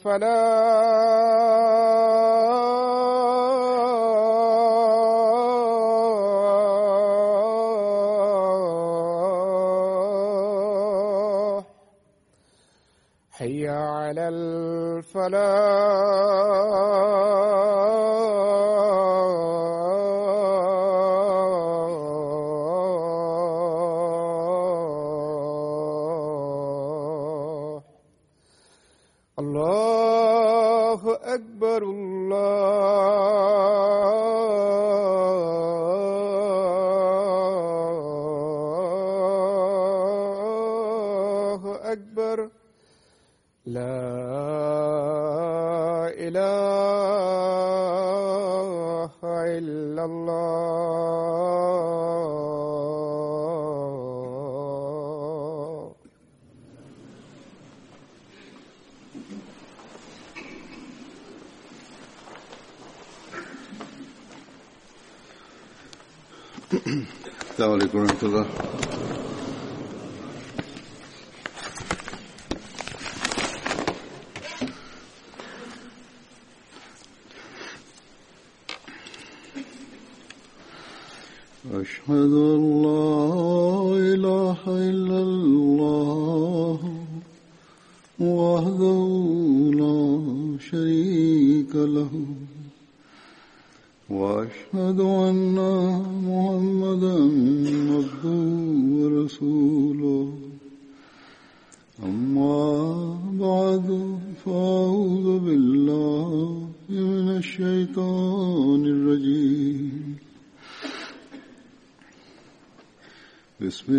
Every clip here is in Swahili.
الفلاح حي على الفلاح. السلام عليكم ورحمة الله أشهد في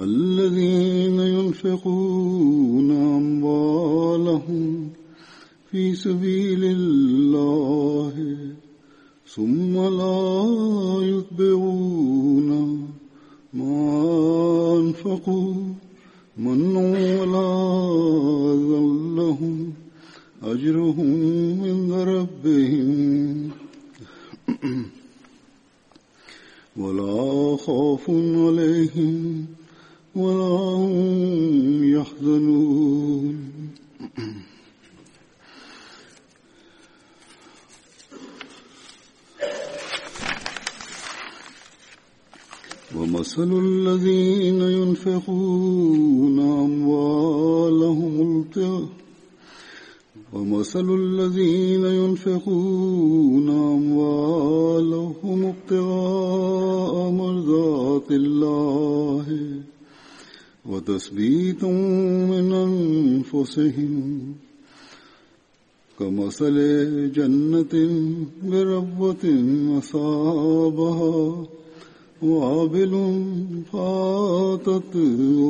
الذين ينفقون أموالهم في سبيل الله ثم لا يتبعون ما أنفقوا من ولا ذلهم أجرهم عند ربهم. ولا خوف عليهم ولا هم يحزنون. ومثل الذين ينفقون أموالهم ابتغاء ومثل الذين ينفقون أموالهم ابتغاء مرضات الله. وتثبيتا من أنفسهم كمثل جنة بربوة أصابها وابل فاتت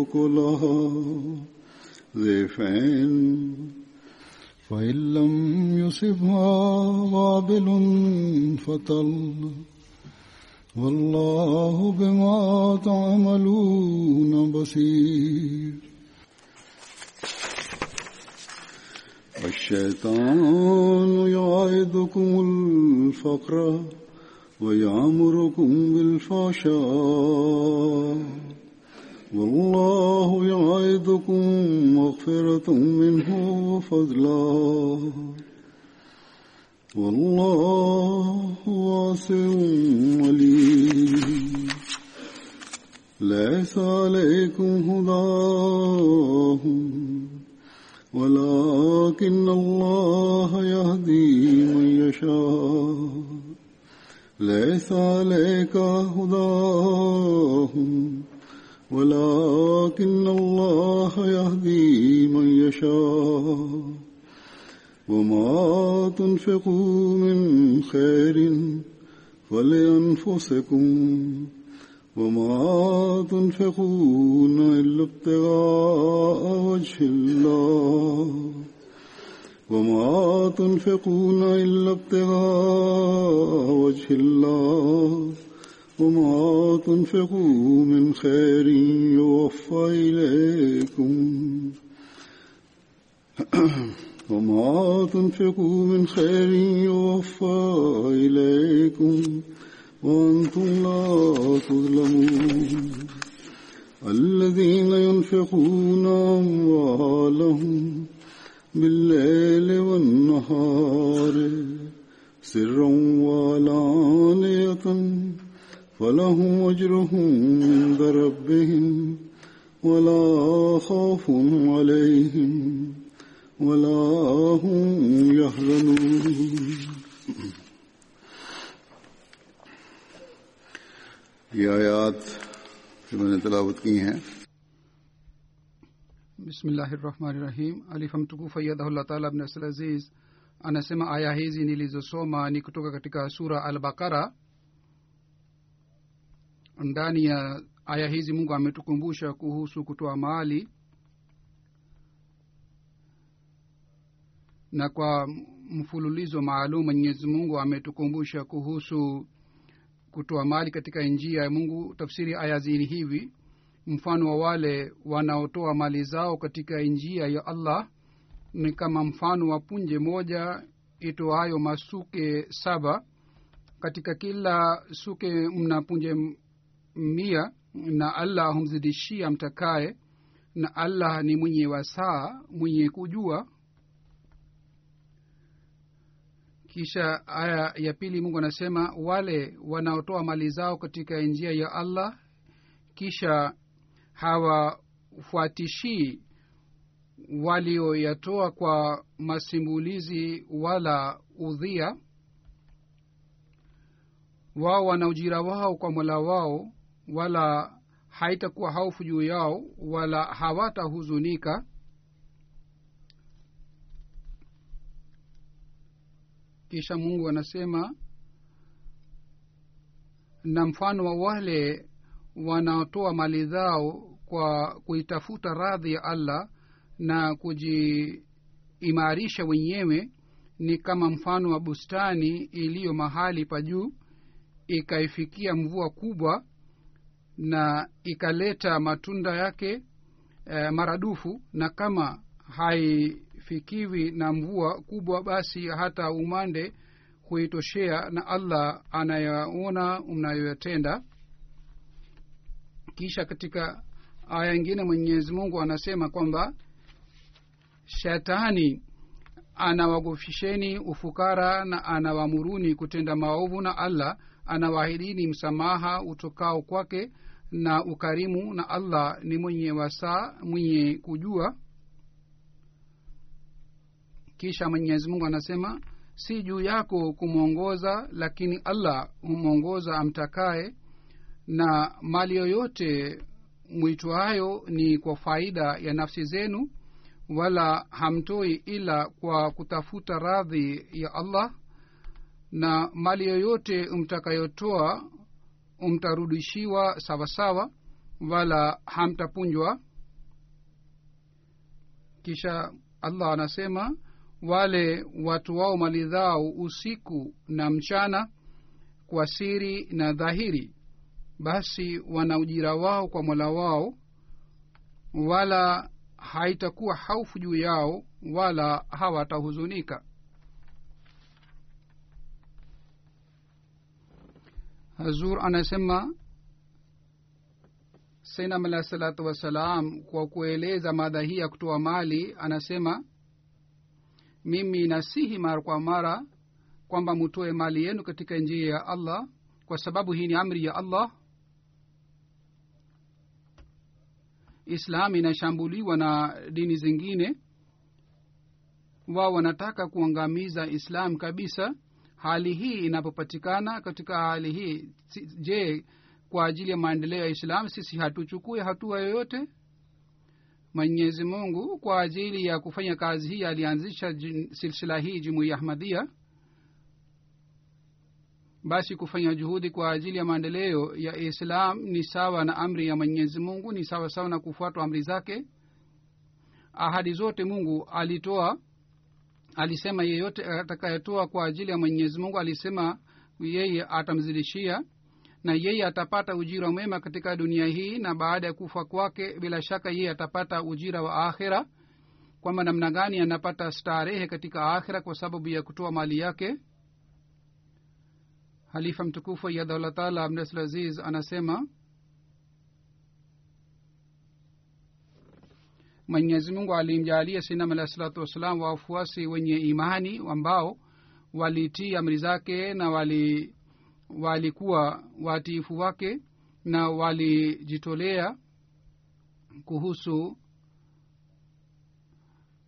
أكلها ضيفين فإن لم يصبها وابل فطل والله بما تعملون بصير. الشيطان يعيدكم الفقر ويعمركم بالفحشاء. والله يعيدكم مغفرة منه وفضلا. والله واسع عليم. ليس عليكم هداهم ولكن الله يهدي من يشاء. ليس عليك هداهم ولكن الله يهدي من يشاء. وما تنفقوا من خير فلأنفسكم وما تنفقون إلا ابتغاء وجه الله وما تنفقون إلا ابتغاء وجه الله وما تنفقوا من خير يوفى إليكم وما تنفقوا من خير يوفى إليكم وأنتم لا تظلمون. الذين ينفقون أموالهم بالليل والنهار سرا وعلانية فلهم أجرهم عند ربهم ولا خوف عليهم ولا هم يحزنون یہ آیات جو میں نے تلاوت کی ہیں۔ بسم الله الرحمن الرحيم alifamtukufa yadahu allah taala abnasl aziz anasema aya hizi nilizosoma ni kutoka katika sura al bakara ndani ya aya hizi mungu ametukumbusha kuhusu kutoa mali na kwa mfululizo maalum mwenyezi mungu ametukumbusha kuhusu kutoa mali katika njia ya mungu. Tafsiri aya zili hivi mfano wa wale wanaotoa mali zao katika njia ya allah ni kama mfano wa punje moja itoayo masuke saba. Katika kila suke mna punje mia na allah humzidishia mtakaye na allah ni mwenye wasaa mwenye kujua kisha aya ya pili mungu anasema wale wanaotoa mali zao katika njia ya allah kisha hawafuatishii walioyatoa kwa masimulizi wala udhia. Wao wana ujira wao kwa mola wao wala haitakuwa haufu juu yao wala hawatahuzunika kisha mungu anasema na mfano wa wale wanaotoa mali zao kwa kuitafuta radhi ya allah na kujiimarisha wenyewe ni kama mfano wa bustani iliyo mahali pa juu ikaifikia mvua kubwa na ikaleta matunda yake e, maradufu na kama haifikiwi na mvua kubwa basi hata umande huitoshea na allah anayaona mnayoyatenda. Kisha katika aya ingine mwenyezi mungu anasema kwamba shetani anawagofisheni ufukara na anawamuruni kutenda maovu na allah anawaahidini msamaha utokao kwake na ukarimu na allah ni mwenye wasaa mwenye kujua kisha mwenyezi mungu anasema si juu yako kumwongoza lakini allah humwongoza amtakaye na mali yoyote mwitwayo ni kwa faida ya nafsi zenu wala hamtoi ila kwa kutafuta radhi ya allah na mali yoyote mtakayotoa mtarudishiwa sawasawa wala hamtapunjwa. Kisha allah anasema wale watu wao mali zao usiku na mchana kwa siri na dhahiri basi wana ujira wao kwa mola wao wala haitakuwa haufu juu yao wala hawatahuzunika. Hazur anasema sainam alahi salatu wassalam kwa kueleza madha hii ya kutoa mali anasema mimi nasihi mara kwa mara kwamba mutoe mali yenu katika njia ya allah kwa sababu hii ni amri ya allah. Islam inashambuliwa na dini zingine. Wao wanataka kuangamiza islam kabisa. Hali hii inapopatikana katika hali hii je kwa ajili ya maendeleo ya islam sisi hatuchukue hatua yoyote mwenyezi mungu kwa ajili ya kufanya kazi hii alianzisha silsila hii jumuiya ahmadia basi kufanya juhudi kwa ajili ya maendeleo ya islam ni sawa na amri ya mwenyezi mungu ni sawa sawa na kufuatwa amri zake. Ahadi zote mungu alitoa alisema yeyote atakayetoa kwa ajili ya mwenyezi mungu alisema yeye atamzidishia na yeye atapata ujira mwema katika dunia hii na baada ya kufa kwake bila shaka yeye atapata ujira wa akhira kwamba namna gani anapata starehe katika akhira kwa sababu ya kutoa mali yake. Halifa mtukufu yadhaullah taala abdulaziz anasema mwenyezi mungu alimjaalia sinam alahi salatu wassalam wafuasi wenye imani ambao walitii amri zake na wali walikuwa watiifu wake na walijitolea kuhusu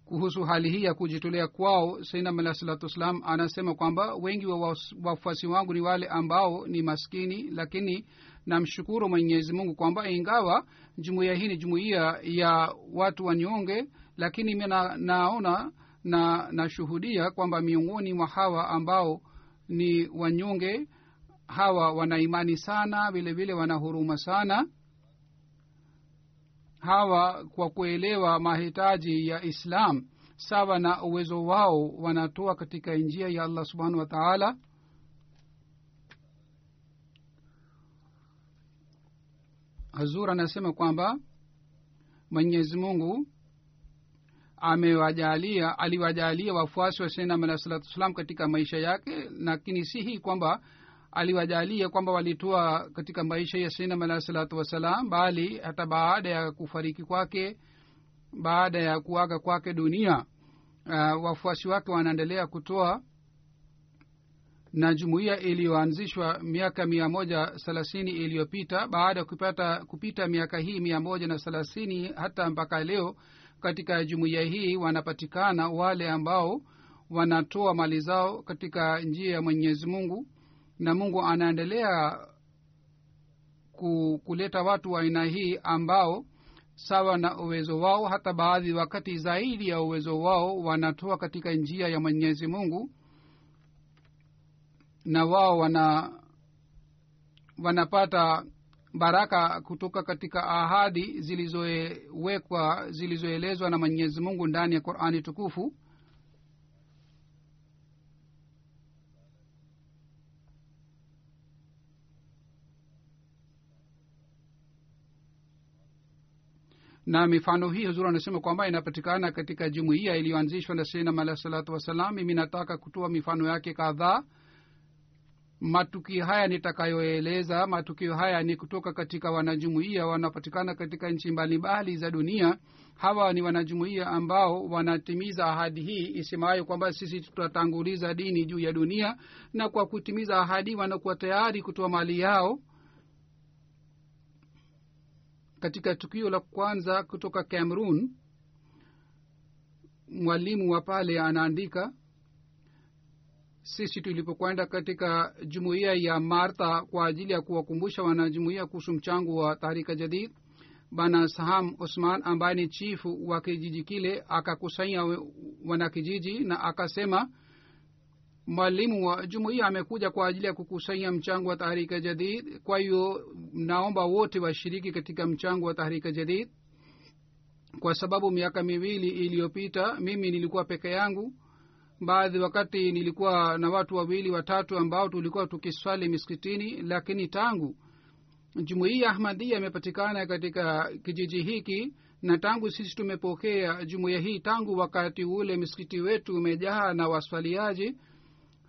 kuhusu hali hii ya kujitolea kwao. Sainam alah salatu wassalam anasema kwamba wengi wa wafuasi wangu ni wale ambao ni maskini lakini namshukuru mwenyezi mungu kwamba ingawa jumuiya hii ni jumuiya ya watu wanyonge lakini mi na, naona na nashuhudia kwamba miongoni mwa hawa ambao ni wanyonge hawa wanaimani sana vile vile wanahuruma sana. Hawa kwa kuelewa mahitaji ya islam sawa na uwezo wao wanatoa katika njia ya allah subhanahu wa taala. Hazur anasema kwamba mwenyezi mungu amewajalia aliwajalia wafuasi wa sainam salatu wassalam katika maisha yake lakini si hii kwamba aliwajalia kwamba walitoa katika maisha ya sainam alahi salatu wassalam bali hata baada ya kufariki kwake baada ya kuaga kwake dunia uh, wafuasi wake wanaendelea kutoa na jumuiya iliyoanzishwa miaka mia moja thelathini iliyopita. Baada ya kupata kupita miaka hii mia moja na thelathini hata mpaka leo katika jumuiya hii wanapatikana wale ambao wanatoa mali zao katika njia ya mwenyezi mungu na mungu anaendelea kuleta watu wa aina hii ambao sawa na uwezo wao hata baadhi wakati zaidi ya uwezo wao wanatoa katika njia ya mwenyezi mungu na wao wana wanapata baraka kutoka katika ahadi zilizowekwa zilizoelezwa na mwenyezi mungu ndani ya qurani tukufu na mifano hii huzuri anasema kwamba inapatikana katika jumuiya iliyoanzishwa na sainam alah salatu wassalam. Mimi nataka kutoa mifano yake kadhaa. Matukio haya nitakayoeleza matukio haya ni kutoka katika wanajumuiya wanapatikana katika nchi mbalimbali za dunia. Hawa ni wanajumuiya ambao wanatimiza ahadi hii isemayo kwamba sisi tutatanguliza dini juu ya dunia na kwa kutimiza ahadi wanakuwa tayari kutoa mali yao katika tukio la kwanza kutoka cameroon mwalimu wa pale anaandika sisi tulipokwenda katika jumuiya ya martha kwa ajili ya kuwakumbusha wanajumuiya kuhusu mchango wa tarika jadid bana saham usman ambaye ni chifu wa kijiji kile akakusanya wanakijiji na akasema mwalimu wa jumuiya amekuja kwa ajili ya kukusanya mchango wa tahrika jadid. Kwa hiyo naomba wote washiriki katika mchango wa tahrika jadid. Kwa sababu miaka miwili iliyopita mimi nilikuwa peke yangu. Baadhi wakati nilikuwa na watu wawili watatu ambao tulikuwa tukiswali miskitini lakini tangu jumuiya ahmadia imepatikana katika kijiji hiki na tangu sisi tumepokea jumuiya hii tangu wakati ule msikiti wetu umejaa na waswaliaji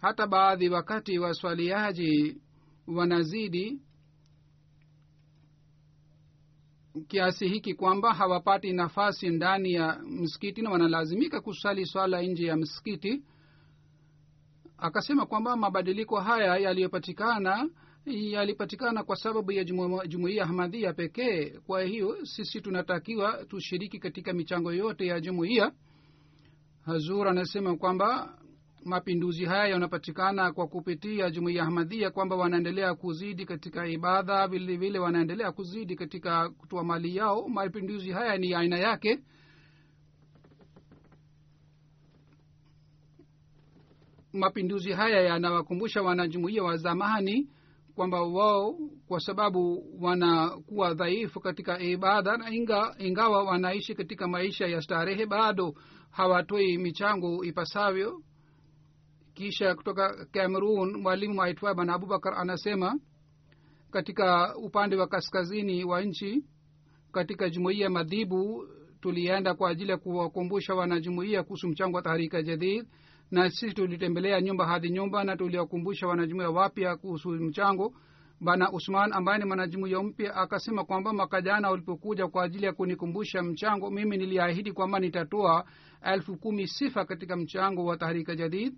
hata baadhi wakati waswaliaji wanazidi kiasi hiki kwamba hawapati nafasi ndani ya msikiti na wanalazimika kusali swala nje ya msikiti. Akasema kwamba mabadiliko haya yaliyopatikana yalipatikana kwa sababu ya jumuiya ahmadhia pekee. Kwa hiyo sisi tunatakiwa tushiriki katika michango yote ya jumuiya. Hazur anasema kwamba mapinduzi haya yanapatikana kwa kupitia jumuiya ahmadhia kwamba wanaendelea kuzidi katika ibadha vile wanaendelea kuzidi katika kutoa mali yao. Mapinduzi haya ni aina yake. Mapinduzi haya yanawakumbusha wanajumuiya wa zamani kwamba wao kwa sababu wanakuwa dhaifu katika ibada na inga, ingawa wanaishi katika maisha ya starehe bado hawatoi michango ipasavyo kisha kutoka cameroon mwalimu aitwaye bana abubakar anasema katika upande wa kaskazini wa nchi katika jumuiya madhibu tulienda kwa ajili ya kuwakumbusha wanajumuiya kuhusu mchango wa taharika jadid na sisi tulitembelea nyumba hadi nyumba na tuliwakumbusha wanajumuiya wapya kuhusu mchango. Bana usman ambaye ni mwanajumuiya mpya akasema kwamba mwaka jana ulipokuja kwa ajili ya kunikumbusha mchango mimi niliahidi kwamba nitatoa elfu kumi sifa katika mchango wa taharika jadid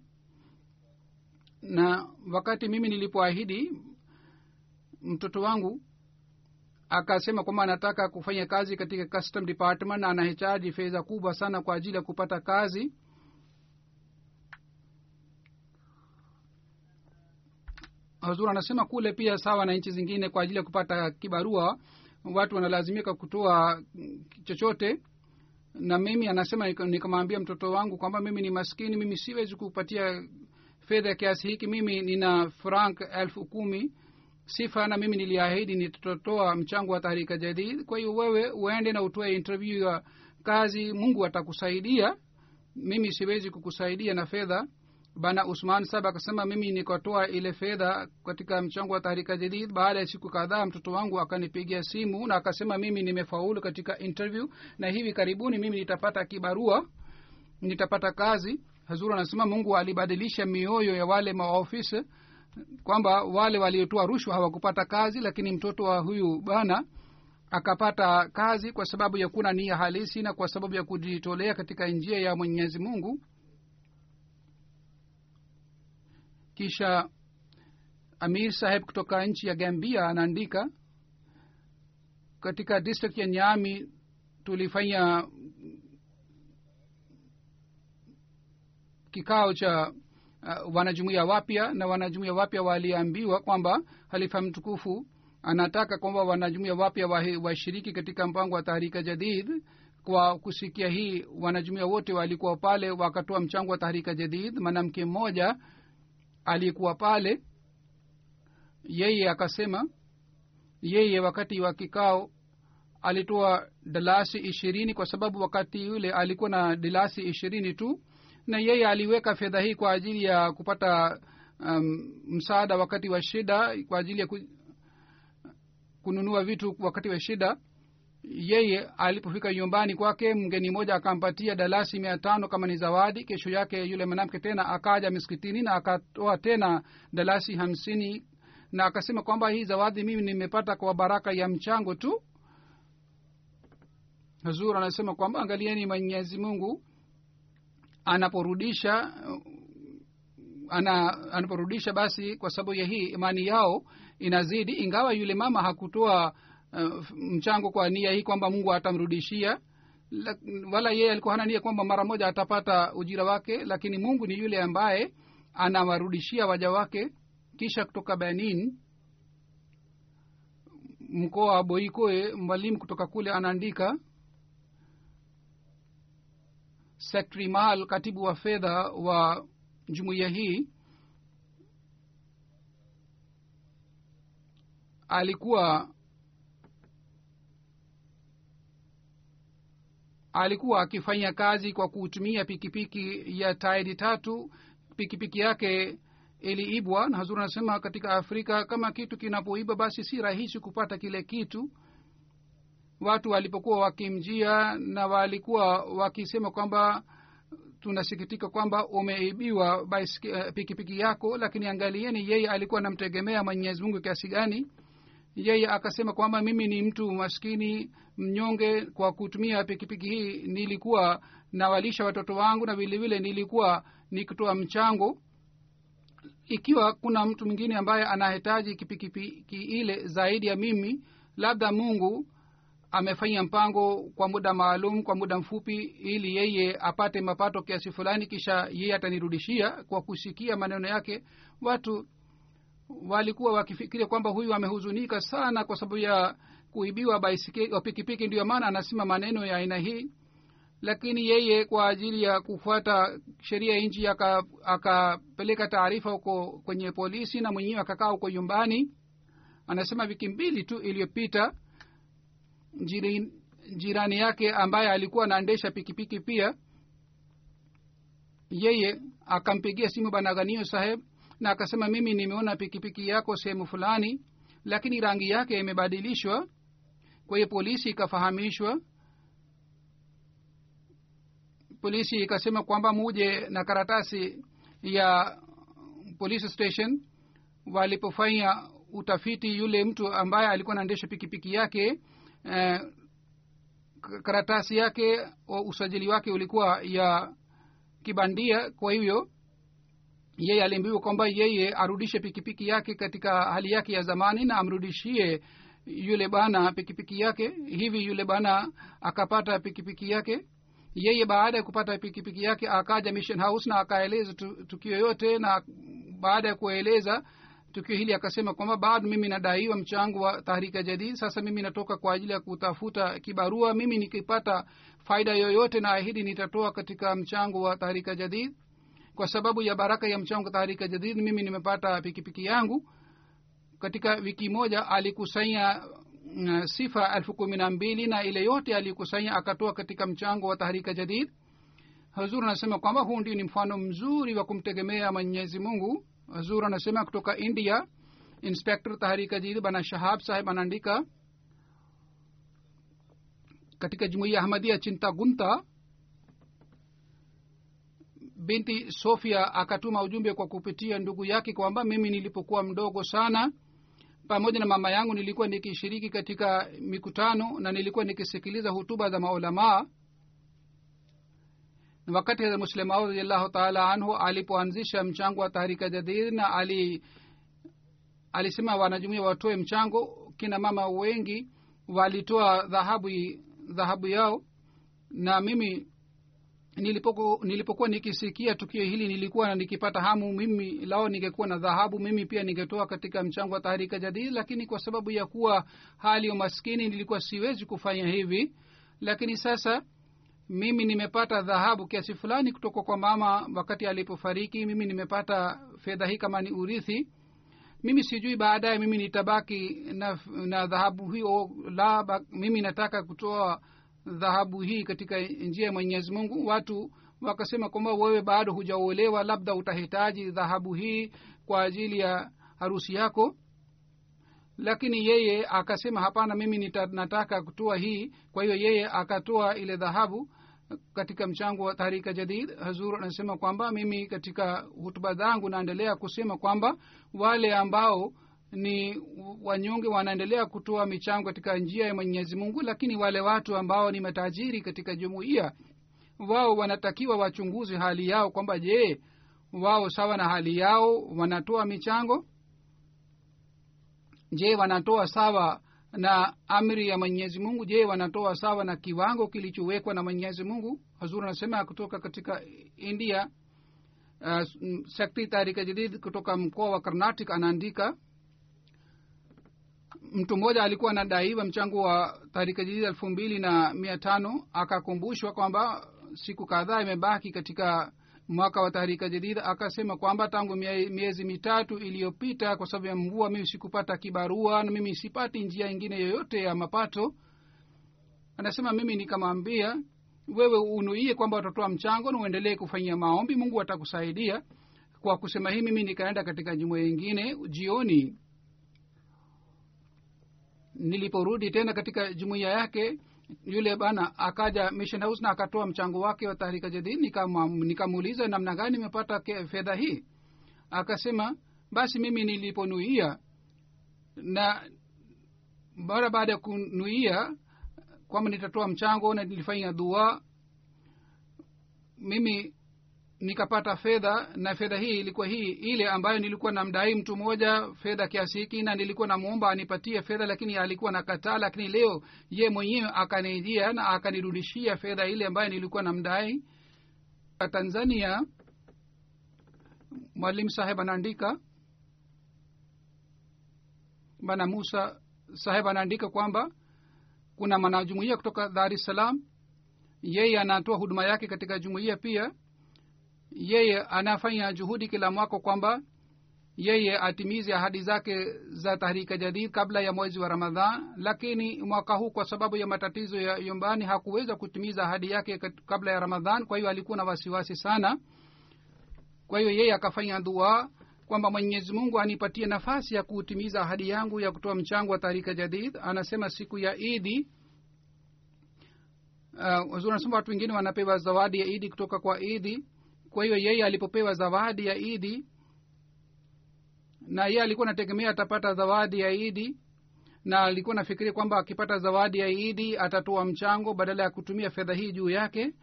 na wakati mimi nilipoahidi mtoto wangu akasema kwamba anataka kufanya kazi katika custom department na anahitaji fedha kubwa sana kwa ajili ya kupata kazi. Hazur anasema kule pia sawa na nchi zingine kwa ajili ya kupata kibarua watu wanalazimika kutoa chochote. Na mimi anasema nikamwambia mtoto wangu kwamba mimi ni maskini mimi siwezi kupatia fedha kiasi hiki mimi nina frank elfu kumi. Sifa na mimi niliahidi nitatotoa mchango wa taharika jadid. Kwa hiyo wewe uende na utoe interview ya kazi mungu atakusaidia. Mimi siwezi kukusaidia na fedha. Bana usman sab akasema mimi nikatoa ile fedha katika mchango wa tahrika jadid. Baada ya siku kadhaa mtoto wangu akanipigia simu na akasema mimi nimefaulu katika interview na hivi karibuni mimi nitapata kibarua nitapata kazi hazuru anasema mungu alibadilisha mioyo ya wale maofisa kwamba wale waliotoa rushwa hawakupata kazi lakini mtoto wa huyu bana akapata kazi kwa sababu ya kuna nia halisi na kwa sababu ya kujitolea katika njia ya mwenyezi mungu. Kisha amir saheb kutoka nchi ya gambia anaandika katika district ya nyami tulifanya kikao cha uh, wanajumuia wapya na wanajumuia wapya waliambiwa kwamba halifa mtukufu anataka kwamba wanajumuia wapya washiriki wa katika mpango wa tahrika jadid. Kwa kusikia hii wanajumuia wote walikuwa pale wakatoa mchango wa tahrika jadid. Mwanamke mmoja aliyekuwa pale yeye akasema yeye wakati wa kikao alitoa dalasi ishirini kwa sababu wakati yule alikuwa na dalasi ishirini tu na yeye aliweka fedha hii kwa ajili ya kupata um, msaada wakati wa shida kwa ajili ya ku, kununua vitu wakati wa shida. Yeye alipofika nyumbani kwake mgeni mmoja akampatia dalasi mia tano kama ni zawadi. Kesho yake yule mwanamke tena akaja miskitini na akatoa tena dalasi hamsini na akasema kwamba hii zawadi mimi nimepata kwa baraka ya mchango tu. Hazur anasema kwamba angalieni mwenyezi mungu anaporudisha ana anaporudisha basi kwa sababu ya hii imani yao inazidi ingawa yule mama hakutoa uh, mchango kwa nia hii kwamba mungu atamrudishia La, wala yeye alikuwa hana nia kwamba mara moja atapata ujira wake lakini mungu ni yule ambaye anawarudishia waja wake. Kisha kutoka benin mkoa wa boikoe mwalimu kutoka kule anaandika sekretari mal katibu wa fedha wa jumuiya hii alikuwa alikuwa akifanya kazi kwa kutumia pikipiki ya tairi tatu. Pikipiki yake iliibwa na hazuri anasema katika afrika kama kitu kinapoiba basi si rahisi kupata kile kitu watu walipokuwa wakimjia na walikuwa wakisema kwamba tunasikitika kwamba umeibiwa pikipiki piki yako lakini angalieni yeye alikuwa anamtegemea mwenyezi mungu kiasi gani. Yeye akasema kwamba mimi ni mtu maskini mnyonge kwa kutumia pikipiki hii nilikuwa nawalisha watoto wangu na vilevile nilikuwa nikitoa mchango. Ikiwa kuna mtu mwingine ambaye anahitaji kipikipiki ile zaidi ya mimi labda mungu amefanya mpango kwa muda maalum kwa muda mfupi ili yeye apate mapato kiasi fulani kisha yeye atanirudishia. Kwa kusikia maneno yake watu walikuwa wakifikiria kwamba huyu amehuzunika sana kwa sababu ya kuibiwa baisikeli pikipiki. Ndiyo maana anasema maneno ya aina hii. Lakini yeye kwa ajili ya kufuata sheria ya nchi akapeleka taarifa huko kwenye polisi na mwenyewe akakaa huko nyumbani. Anasema wiki mbili tu iliyopita jirani, yake ambaye alikuwa anaendesha pikipiki pia yeye akampigia simu banaganio saheb na akasema mimi nimeona pikipiki yako sehemu fulani lakini rangi yake imebadilishwa. Kwa hiyo polisi ikafahamishwa. Polisi ikasema kwamba muje na karatasi ya police station. Walipofanya utafiti yule mtu ambaye alikuwa anaendesha pikipiki yake eh, karatasi yake usajili wake ulikuwa ya kibandia. Kwa hivyo yeye aliambiwa kwamba yeye arudishe pikipiki yake katika hali yake ya zamani na amrudishie yule bana pikipiki yake. Hivi yule bana akapata pikipiki yake. Yeye baada ya kupata pikipiki yake akaja mission house na akaeleza tukio yote na baada ya kueleza tukio hili akasema kwamba bado mimi nadaiwa mchango wa tahrika jadid. Sasa mimi natoka kwa ajili ya kutafuta kibarua. Mimi nikipata faida yoyote na ahidi nitatoa katika mchango wa tahrika jadid. Kwa sababu ya baraka ya mchango wa tahrika jadid mimi nimepata pikipiki yangu. Katika wiki moja alikusanya uh, sifa elfu kumi na mbili na ile yote alikusanya akatoa katika mchango wa tahrika jadid. Hazur anasema kwamba huu ndio ni mfano mzuri wa kumtegemea mwenyezi mungu hazur anasema kutoka india inspector taharika jid bana shahab saheb anaandika katika jumuiya ahmadia chinta gunta binti sofia akatuma ujumbe kwa kupitia ndugu yake kwamba mimi nilipokuwa mdogo sana pamoja na mama yangu nilikuwa nikishiriki katika mikutano na nilikuwa nikisikiliza hutuba za maulamaa wakati muslimau radiallahu taala anhu alipoanzisha mchango wa tahrika jadid na ali alisema wanajumuia watoe mchango kina mama wengi walitoa dhahabu dhahabu yao. Na mimi nilipokuwa, nilipokuwa nikisikia tukio hili nilikuwa nikipata hamu mimi lao ningekuwa na dhahabu mimi pia ningetoa katika mchango wa taharika jadid lakini kwa sababu ya kuwa hali ya umaskini nilikuwa siwezi kufanya hivi. Lakini sasa mimi nimepata dhahabu kiasi fulani kutoka kwa mama wakati alipofariki mimi nimepata fedha hii kama ni urithi. Mimi sijui baadaye mimi nitabaki na, na dhahabu hiyo la mimi nataka kutoa dhahabu hii katika njia ya mwenyezi mungu. Watu wakasema kwamba wewe bado hujaolewa labda utahitaji dhahabu hii kwa ajili ya harusi yako. Lakini yeye akasema hapana mimi nita, nataka kutoa hii. Kwa hiyo yeye akatoa ile dhahabu katika mchango wa tahrika jadid hazur anasema kwamba mimi katika hutuba zangu naendelea kusema kwamba wale ambao ni wanyonge wanaendelea kutoa michango katika njia ya mwenyezi mungu lakini wale watu ambao ni matajiri katika jumuiya wao wanatakiwa wachunguze hali yao kwamba je wao sawa na hali yao wanatoa michango? Je wanatoa sawa na amri ya mwenyezi mungu je wanatoa sawa na kiwango kilichowekwa na mwenyezi mungu? Hazur anasema kutoka katika india uh, sekti tarika jadid kutoka mkoa wa karnatic anaandika mtu mmoja alikuwa anadaiwa mchango wa tarika jadid elfu mbili na mia tano akakumbushwa kwamba siku kadhaa imebaki katika mwaka wa tahrika jadid akasema kwamba tangu miezi mitatu iliyopita kwa sababu ya mvua mimi sikupata kibarua na mimi sipati njia ingine yoyote ya mapato. Anasema mimi nikamwambia wewe unuie kwamba utatoa mchango na uendelee kufanyia maombi mungu atakusaidia. Kwa kusema hii mimi nikaenda katika jumua ingine jioni. Niliporudi tena katika jumuiya yake yule bana akaja mission house na akatoa mchango wake wa tahrika jadid nikamuuliza namna gani imepata fedha hii. Akasema basi mimi niliponuia na mara baada ya kunuia kwamba nitatoa mchango na nilifanya dua mimi nikapata fedha na fedha hii ilikuwa hii ile ambayo nilikuwa namdai mtu mmoja fedha kiasi hiki na nilikuwa namwomba anipatie fedha lakini alikuwa nakataa lakini leo ye mwenyewe akanijia na akanirudishia fedha ile ambayo nilikuwa namdai. Tanzania mwalimu saheb anaandika bana musa saheb anaandika kwamba kuna mwanajumuia kutoka dar es salaam yeye anatoa huduma yake katika jumuiya pia yeye anafanya juhudi kila mwaka kwamba yeye atimize ahadi zake za tahrika jadid kabla ya mwezi wa ramadhan lakini mwaka huu kwa sababu ya matatizo ya nyumbani hakuweza kutimiza ahadi yake kabla ya ramadhan kwa hiyo alikuwa na wasiwasi sana. Kwa hiyo yeye akafanya dua kwamba mwenyezi mungu anipatie nafasi ya kutimiza ahadi yangu ya kutoa mchango wa tahrika jadid. Anasema siku ya idi uh, watu wengine wanapewa zawadi ya idi kutoka kwa idi kwa hiyo yeye alipopewa zawadi ya idi na yeye alikuwa anategemea atapata zawadi ya idi na alikuwa nafikiria kwamba akipata zawadi ya idi atatoa mchango badala ya kutumia fedha hii juu yake.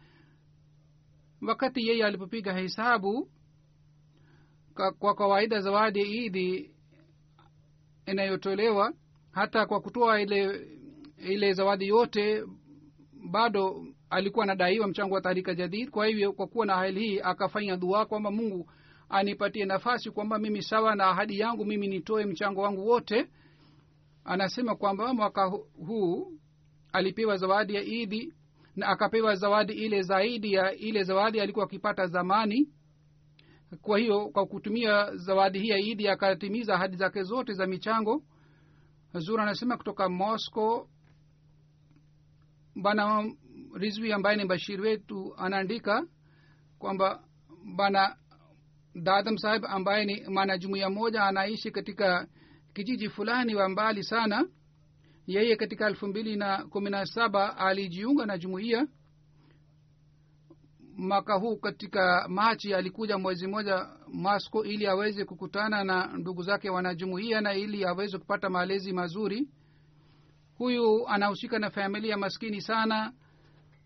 Wakati yeye alipopiga hesabu kwa kawaida zawadi ya idi inayotolewa hata kwa kutoa ile ile zawadi yote bado alikuwa anadaiwa mchango wa tahrika jadid. Kwa hivyo kwa kuwa na hali hii akafanya dua kwamba mungu anipatie nafasi kwamba mimi sawa na ahadi yangu mimi nitoe mchango wangu wote. Anasema kwamba mwaka huu alipewa zawadi ya idi na akapewa zawadi ile zaidi ya ile zawadi alikuwa akipata zamani. Kwa hiyo kwa kutumia zawadi hii ya idi akatimiza ahadi zake zote za michango. Zur anasema kutoka moscow bana rizwi ambaye ni bashiri wetu anaandika kwamba bana dadam sahib ambaye ni mwanajumuiya moja anaishi katika kijiji fulani wa mbali sana. Yeye katika elfu mbili na kumi na saba alijiunga na jumuiya. Mwaka huu katika machi alikuja mwezi mmoja masco ili aweze kukutana na ndugu zake wanajumuia na ili aweze kupata malezi mazuri. Huyu anahusika na familia maskini sana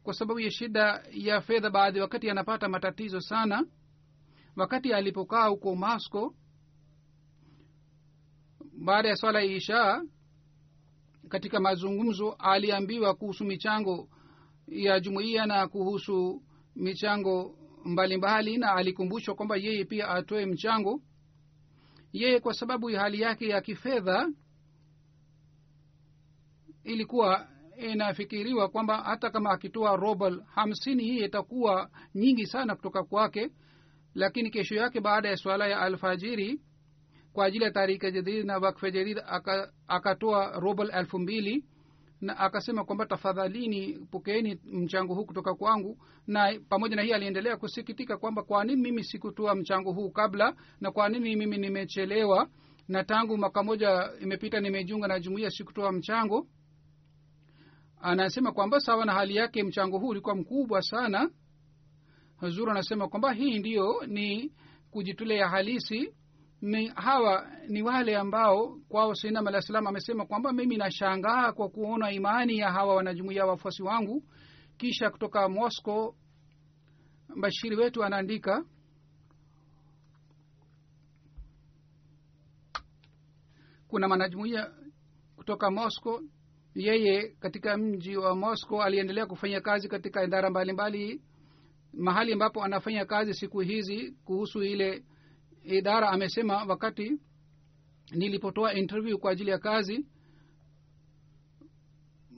kwa sababu ya shida ya fedha baadhi wakati anapata matatizo sana. Wakati alipokaa huko mosco baada ya swala ya ishaa katika mazungumzo aliambiwa kuhusu michango ya jumuiya na kuhusu michango mbalimbali mbali, na alikumbushwa kwamba yeye pia atoe mchango. Yeye kwa sababu ya hali yake ya kifedha ilikuwa inafikiriwa kwamba hata kama akitoa robal hamsini hii itakuwa nyingi sana kutoka kwake. Lakini kesho yake baada ya swala ya alfajiri kwa ajili ya tarika jadid na wakfe jadid akatoa aka robal elfu mbili na akasema kwamba tafadhalini pokeeni mchango huu kutoka kwangu. Na pamoja na hii aliendelea kusikitika kwamba kwa nini mimi sikutoa mchango huu kabla na kwa nini mimi nimechelewa. Na tangu mwaka moja imepita nimejiunga na jumuia sikutoa mchango anasema kwamba sawa na hali yake mchango huu ulikuwa mkubwa sana. Huzuru anasema kwamba hii ndiyo ni kujitolea halisi. Ni hawa ni wale ambao kwao sainam alah salam amesema kwamba mimi nashangaa kwa kuona imani ya hawa wanajumuia wafuasi wangu. Kisha kutoka moscow bashiri wetu anaandika kuna manajumuia kutoka moscow yeye katika mji wa moscow aliendelea kufanya kazi katika idara mbalimbali mbali, mahali ambapo anafanya kazi siku hizi kuhusu ile idara. Amesema wakati nilipotoa interview kwa ajili ya kazi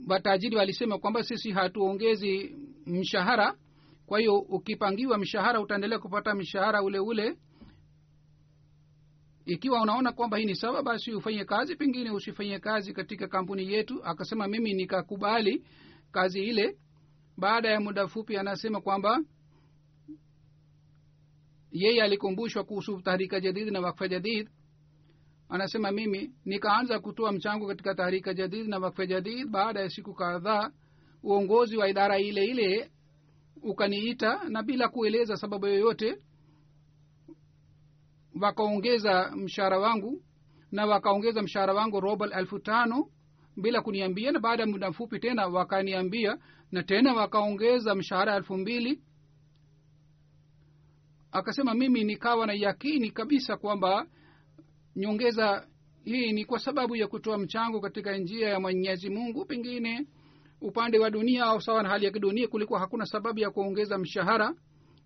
watajiri walisema kwamba sisi hatuongezi mshahara. Kwa hiyo ukipangiwa mshahara utaendelea kupata mshahara ule ule ikiwa unaona kwamba hii ni sawa basi ufanye kazi pengine usifanye kazi katika kampuni yetu. Akasema mimi nikakubali kazi ile. Baada ya muda fupi anasema kwamba yeye alikumbushwa kuhusu tahrika jadid na wakfa jadid anasema mimi nikaanza kutoa mchango katika tahrika jadid na wakfa jadid baada ya siku kadhaa uongozi wa idara ile ile ukaniita na bila kueleza sababu yoyote wakaongeza mshahara wangu na wakaongeza mshahara wangu robal elfu tano bila kuniambia na baada ya muda mfupi tena wakaniambia na tena wakaongeza mshahara elfu mbili. Akasema mimi nikawa na yakini kabisa kwamba nyongeza hii ni kwa sababu ya kutoa mchango katika njia ya mwenyezi mungu. Pengine upande wa dunia au sawa na hali ya kidunia kulikuwa hakuna sababu ya kuongeza mshahara.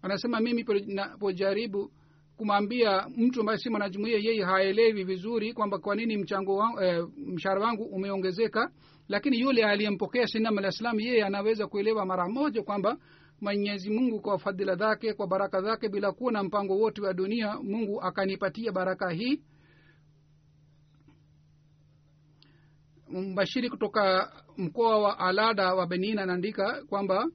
Anasema mimi napojaribu kumwambia mtu ambaye si mwanajumuia yeye haelewi vizuri kwamba kwa nini mchango wangu, e, mshahara wangu umeongezeka lakini yule aliyempokea sinam alah yeye anaweza kuelewa mara moja kwamba mwenyezi mungu kwa fadhila zake kwa baraka zake bila kuwa na mpango wote wa dunia mungu akanipatia baraka hii. Mbashiri kutoka mkoa wa alada wa benin anaandika kwamba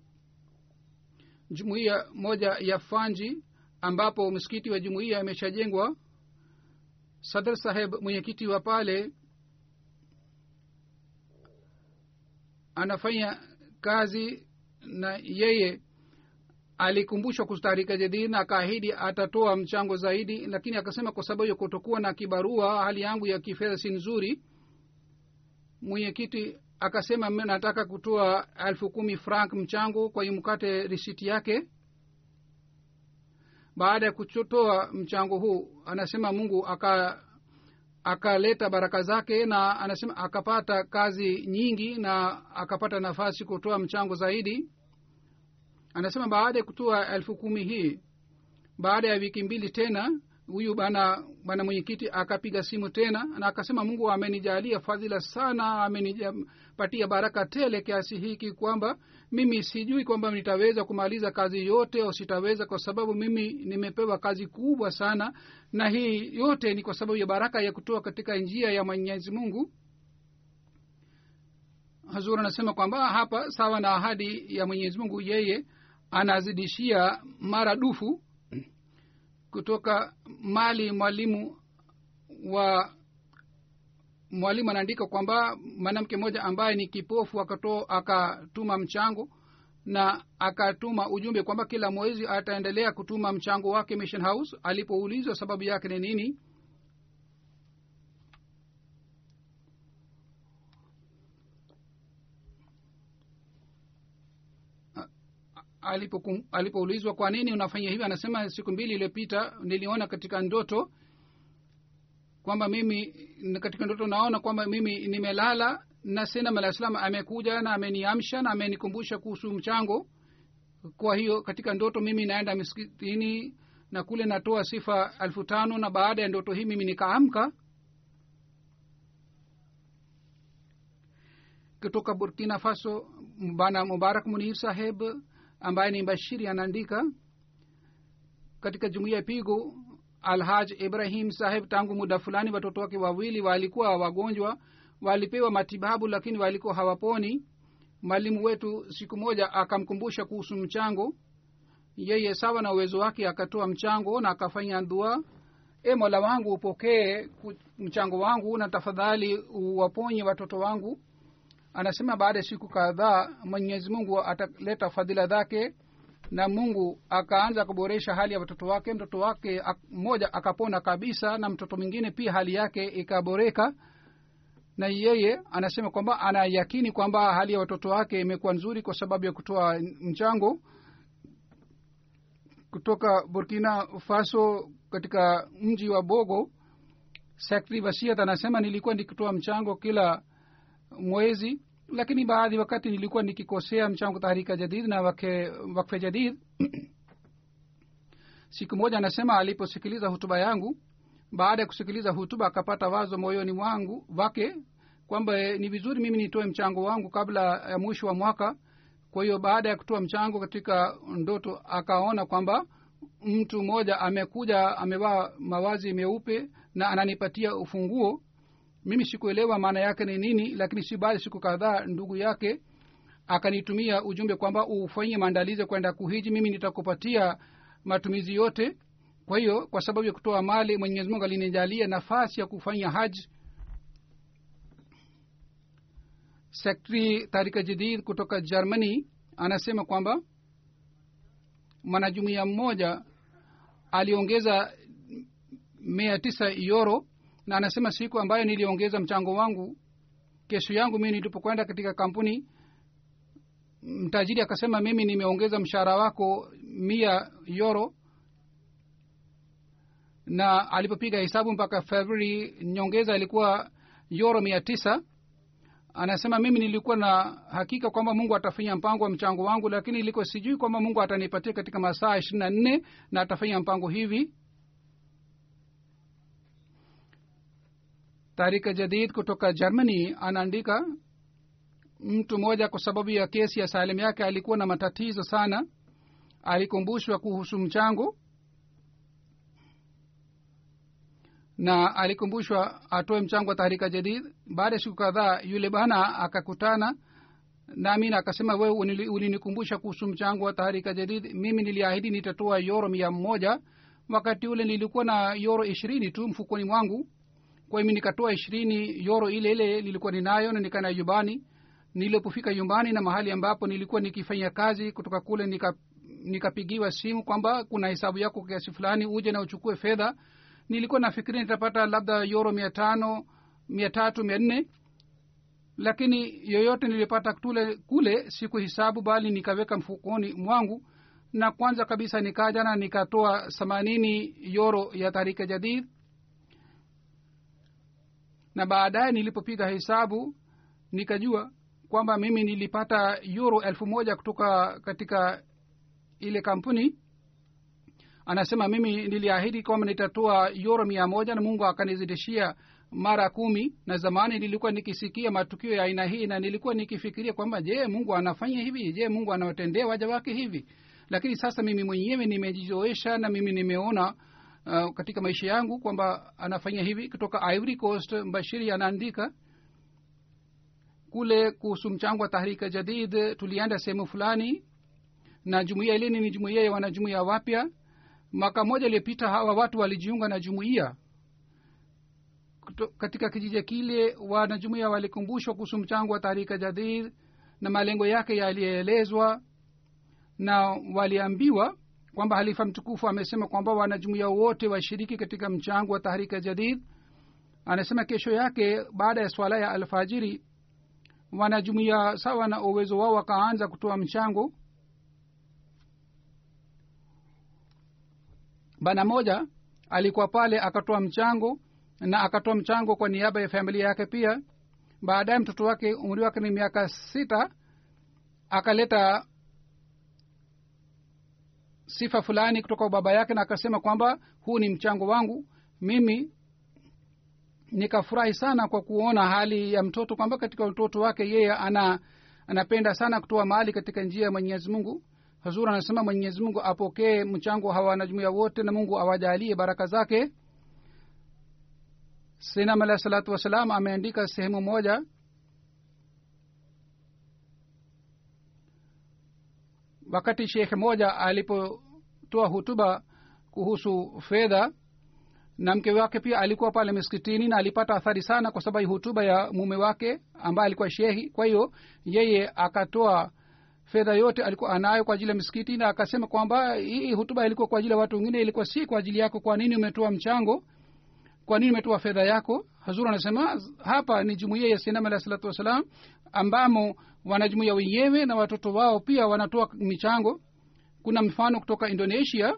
jumuiya moja ya fanji ambapo msikiti wa jumuiya imeshajengwa. Sadr saheb mwenyekiti wa pale anafanya kazi na yeye alikumbushwa kustaharika jadidi na akaahidi atatoa mchango zaidi lakini akasema kwa sababu ya kutokuwa na kibarua hali yangu ya kifedha si nzuri. Mwenyekiti akasema nataka kutoa elfu kumi frank mchango kwa hiyo mkate risiti yake baada ya kutoa mchango huu anasema mungu aka akaleta baraka zake na anasema akapata kazi nyingi na akapata nafasi kutoa mchango zaidi. Anasema baada ya kutoa elfu kumi hii baada ya wiki mbili tena huyu bana bana mwenyekiti akapiga simu tena na akasema mungu amenijalia fadhila sana amenipatia baraka tele kiasi hiki kwamba mimi sijui kwamba nitaweza kumaliza kazi yote au sitaweza kwa sababu mimi nimepewa kazi kubwa sana na hii yote ni kwa sababu ya baraka ya kutoa katika njia ya mwenyezi mungu. Hazur anasema kwamba hapa sawa na ahadi ya mwenyezi mungu yeye anazidishia maradufu kutoka mali mwalimu wa mwalimu anaandika kwamba mwanamke mmoja ambaye ni kipofu akato, akatuma mchango na akatuma ujumbe kwamba kila mwezi ataendelea kutuma mchango wake mission house. Alipoulizwa sababu yake ni nini alipoulizwa kwa nini unafanya hivi anasema siku mbili iliyopita niliona katika ndoto kwamba mimi katika ndoto naona kwamba mimi nimelala na senam alah salam amekuja na ameniamsha na amenikumbusha kuhusu mchango. Kwa hiyo katika ndoto mimi naenda miskitini na kule natoa sifa elfu tano na baada ya ndoto hii mimi nikaamka kutoka burkina faso bana mubarak munir saheb ambaye ni bashiri anaandika katika jumuiya pigo alhaj ibrahim saheb tangu muda fulani watoto wake wawili walikuwa wagonjwa walipewa matibabu lakini walikuwa hawaponi. Mwalimu wetu siku moja akamkumbusha kuhusu mchango. Yeye sawa na uwezo wake akatoa mchango na akafanya dua. E mola wangu upokee mchango wangu na tafadhali uwaponye watoto wangu anasema baada ya siku kadhaa mwenyezi mungu ataleta fadhila zake na mungu akaanza kuboresha hali ya watoto wake mtoto wake mmoja akapona kabisa na mtoto mwingine pia hali yake ikaboreka. Na yeye anasema kwamba anayakini kwamba hali ya watoto wake imekuwa nzuri kwa sababu ya kutoa mchango kutoka burkina faso katika mji wa bogo. Sekri wasiat anasema nilikuwa nikitoa mchango kila mwezi lakini baadhi wakati nilikuwa nikikosea mchango tahrika jadid na wake, wakfe jadid. Siku moja anasema aliposikiliza hutuba yangu baada ya kusikiliza hutuba akapata wazo moyoni mwangu wake kwamba eh, ni vizuri mimi nitoe mchango wangu kabla ya mwisho wa mwaka. Kwa hiyo baada ya kutoa mchango katika ndoto akaona kwamba mtu mmoja amekuja amevaa mawazi meupe na ananipatia ufunguo mimi sikuelewa maana yake ni nini lakini si baadhi siku kadhaa ndugu yake akanitumia ujumbe kwamba ufanye maandalizi kwenda kuhiji mimi nitakupatia matumizi yote. Kwa hiyo kwa sababu ya kutoa mali mwenyezi mungu alinijalia nafasi ya kufanya haji. Sekretari tarika jadid kutoka germany anasema kwamba mwanajumuia mmoja aliongeza mia tisa euro na anasema siku ambayo niliongeza mchango wangu kesho yangu mii nilipokwenda katika kampuni mtajiri akasema mimi nimeongeza mshahara wako mia yoro na alipopiga hesabu mpaka february nyongeza ilikuwa yoro mia tisa. Anasema mimi nilikuwa na hakika kwamba mungu atafanya mpango wa mchango wangu lakini iliko sijui kwamba mungu atanipatia katika masaa ishirini na nne na atafanya mpango hivi tarika jadid kutoka germany anaandika mtu mmoja kwa sababu ya kesi ya salim yake alikuwa na matatizo sana. Alikumbushwa kuhusu mchango na alikumbushwa atoe mchango wa tahrika jadid. Baada ya siku kadhaa yule bana akakutana nami na akasema wewe ulinikumbusha kuhusu mchango wa tahrika jadid. Mimi niliahidi nitatoa yoro mia moja. Wakati ule nilikuwa na yoro ishirini tu mfukoni mwangu kwa hiyo mi nikatoa ishirini yoro ile ile nilikuwa ninayo na nikaenda nyumbani. Nilipofika nyumbani na mahali ambapo nilikuwa nikifanya kazi kutoka kule nika nikapigiwa simu kwamba kuna hesabu yako kiasi fulani uje na uchukue fedha. Nilikuwa nafikiria nitapata labda yoro mia tano mia tatu mia nne. Lakini yoyote nilipata tule kule sikuhisabu bali nikaweka mfukoni mwangu. Na kwanza kabisa nikaja na nikatoa themanini yoro ya tarika jadid na baadaye nilipopiga hesabu nikajua kwamba mimi nilipata euro elfu moja kutoka katika ile kampuni. Anasema mimi niliahidi kwamba nitatoa euro mia moja na mungu akanizidishia mara kumi. Na zamani nilikuwa nikisikia matukio ya aina hii na nilikuwa nikifikiria kwamba je mungu anafanya hivi? Je mungu anawatendea waja wake hivi? Lakini sasa mimi mwenyewe nimejizoesha na mimi nimeona uh, katika maisha yangu kwamba anafanya hivi kutoka ivory coast bashiri anaandika kule kuhusu mchango wa tahrika jadid tulienda sehemu fulani na jumuiya ilini ni jumuiya ya wanajumuiya wapya. Mwaka mmoja iliyopita hawa watu walijiunga na jumuiya. Katika kijiji kile wanajumuiya walikumbushwa kuhusu mchango wa tahrika jadid na malengo yake yaliyeelezwa na waliambiwa kwamba halifa mtukufu amesema kwamba wanajumuia wote washiriki katika mchango wa tahrika jadid anasema kesho yake baada ya swala ya alfajiri wanajumuia sawa na uwezo wao wakaanza kutoa mchango. Bana moja alikuwa pale akatoa mchango na akatoa mchango kwa niaba ya familia yake pia. Baadaye mtoto wake umri wake ni miaka sita akaleta sifa fulani kutoka kwa baba yake na akasema kwamba huu ni mchango wangu. Mimi nikafurahi sana kwa kuona hali ya mtoto kwamba katika utoto wake yeye ana anapenda sana kutoa mali katika njia ya mwenyezi mungu. Hazur anasema mwenyezi mungu apokee mchango hawa wanajumuia wote na mungu awajalie baraka zake. Sinam alahi salatu wassalam ameandika sehemu moja. Wakati shekhe moja alipotoa hutuba kuhusu fedha na mke wake pia alikuwa pale miskitini na alipata athari sana kwa sababu hutuba ya mume wake ambaye alikuwa shehi. Kwa hiyo yeye akatoa fedha yote alikuwa anayo kwa ajili ya misikiti na akasema kwamba hii hutuba ilikuwa kwa ajili ya watu wengine ilikuwa si kwa ajili yako. Kwa nini umetoa mchango? Kwa nini umetoa fedha yako? Hazur anasema hapa ni jumuiya ya sinam alah salatu wassalam ambamo wanajumuia wenyewe na watoto wao pia wanatoa michango kuna mfano kutoka indonesia.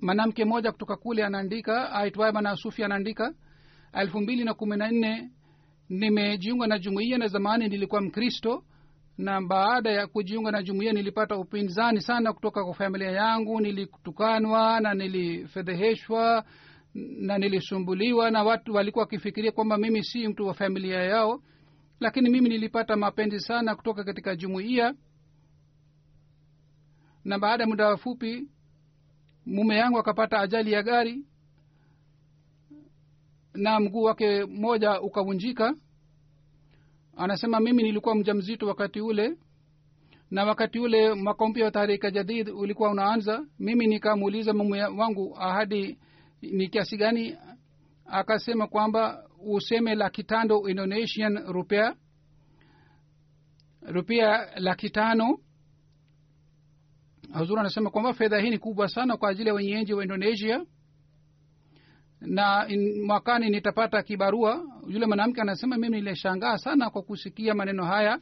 Mwanamke mmoja kutoka kule anaandika aitwaye bana sufi anaandika elfu mbili na kumi na nne nimejiunga na jumuiya na zamani nilikuwa mkristo na baada ya kujiunga na jumuiya nilipata upinzani sana kutoka kwa familia yangu. Nilitukanwa na nilifedheheshwa na nilisumbuliwa na watu walikuwa wakifikiria kwamba mimi si mtu wa familia yao lakini mimi nilipata mapenzi sana kutoka katika jumuiya na baada ya muda mfupi mume yangu akapata ajali ya gari na mguu wake mmoja ukavunjika. Anasema mimi nilikuwa mja mzito wakati ule na wakati ule mwaka mpya wa tahrika jadid ulikuwa unaanza. Mimi nikamuuliza mume wangu ahadi ni kiasi gani akasema kwamba useme laki tano indonesian rupia rupia laki tano hazur anasema kwamba fedha hii ni kubwa sana kwa ajili ya wenyeji wa indonesia. Na in, mwakani nitapata kibarua. Yule mwanamke anasema mimi nilishangaa sana kwa kusikia maneno haya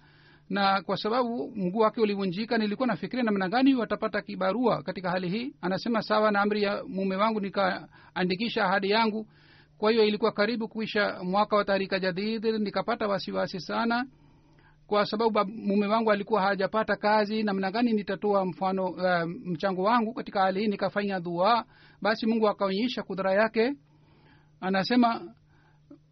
na kwa sababu mguu wake ulivunjika nilikuwa nafikiria namna gani watapata kibarua katika hali hii. Anasema sawa na amri ya mume wangu nikaandikisha ahadi yangu. Kwa hiyo ilikuwa karibu kuisha mwaka wa tarika jadid nikapata wasiwasi sana kwa sababu mume wangu alikuwa hajapata kazi namna gani nitatoa mfano uh, mchango wangu katika hali hii nikafanya dua basi mungu akaonyesha kudhara yake. Anasema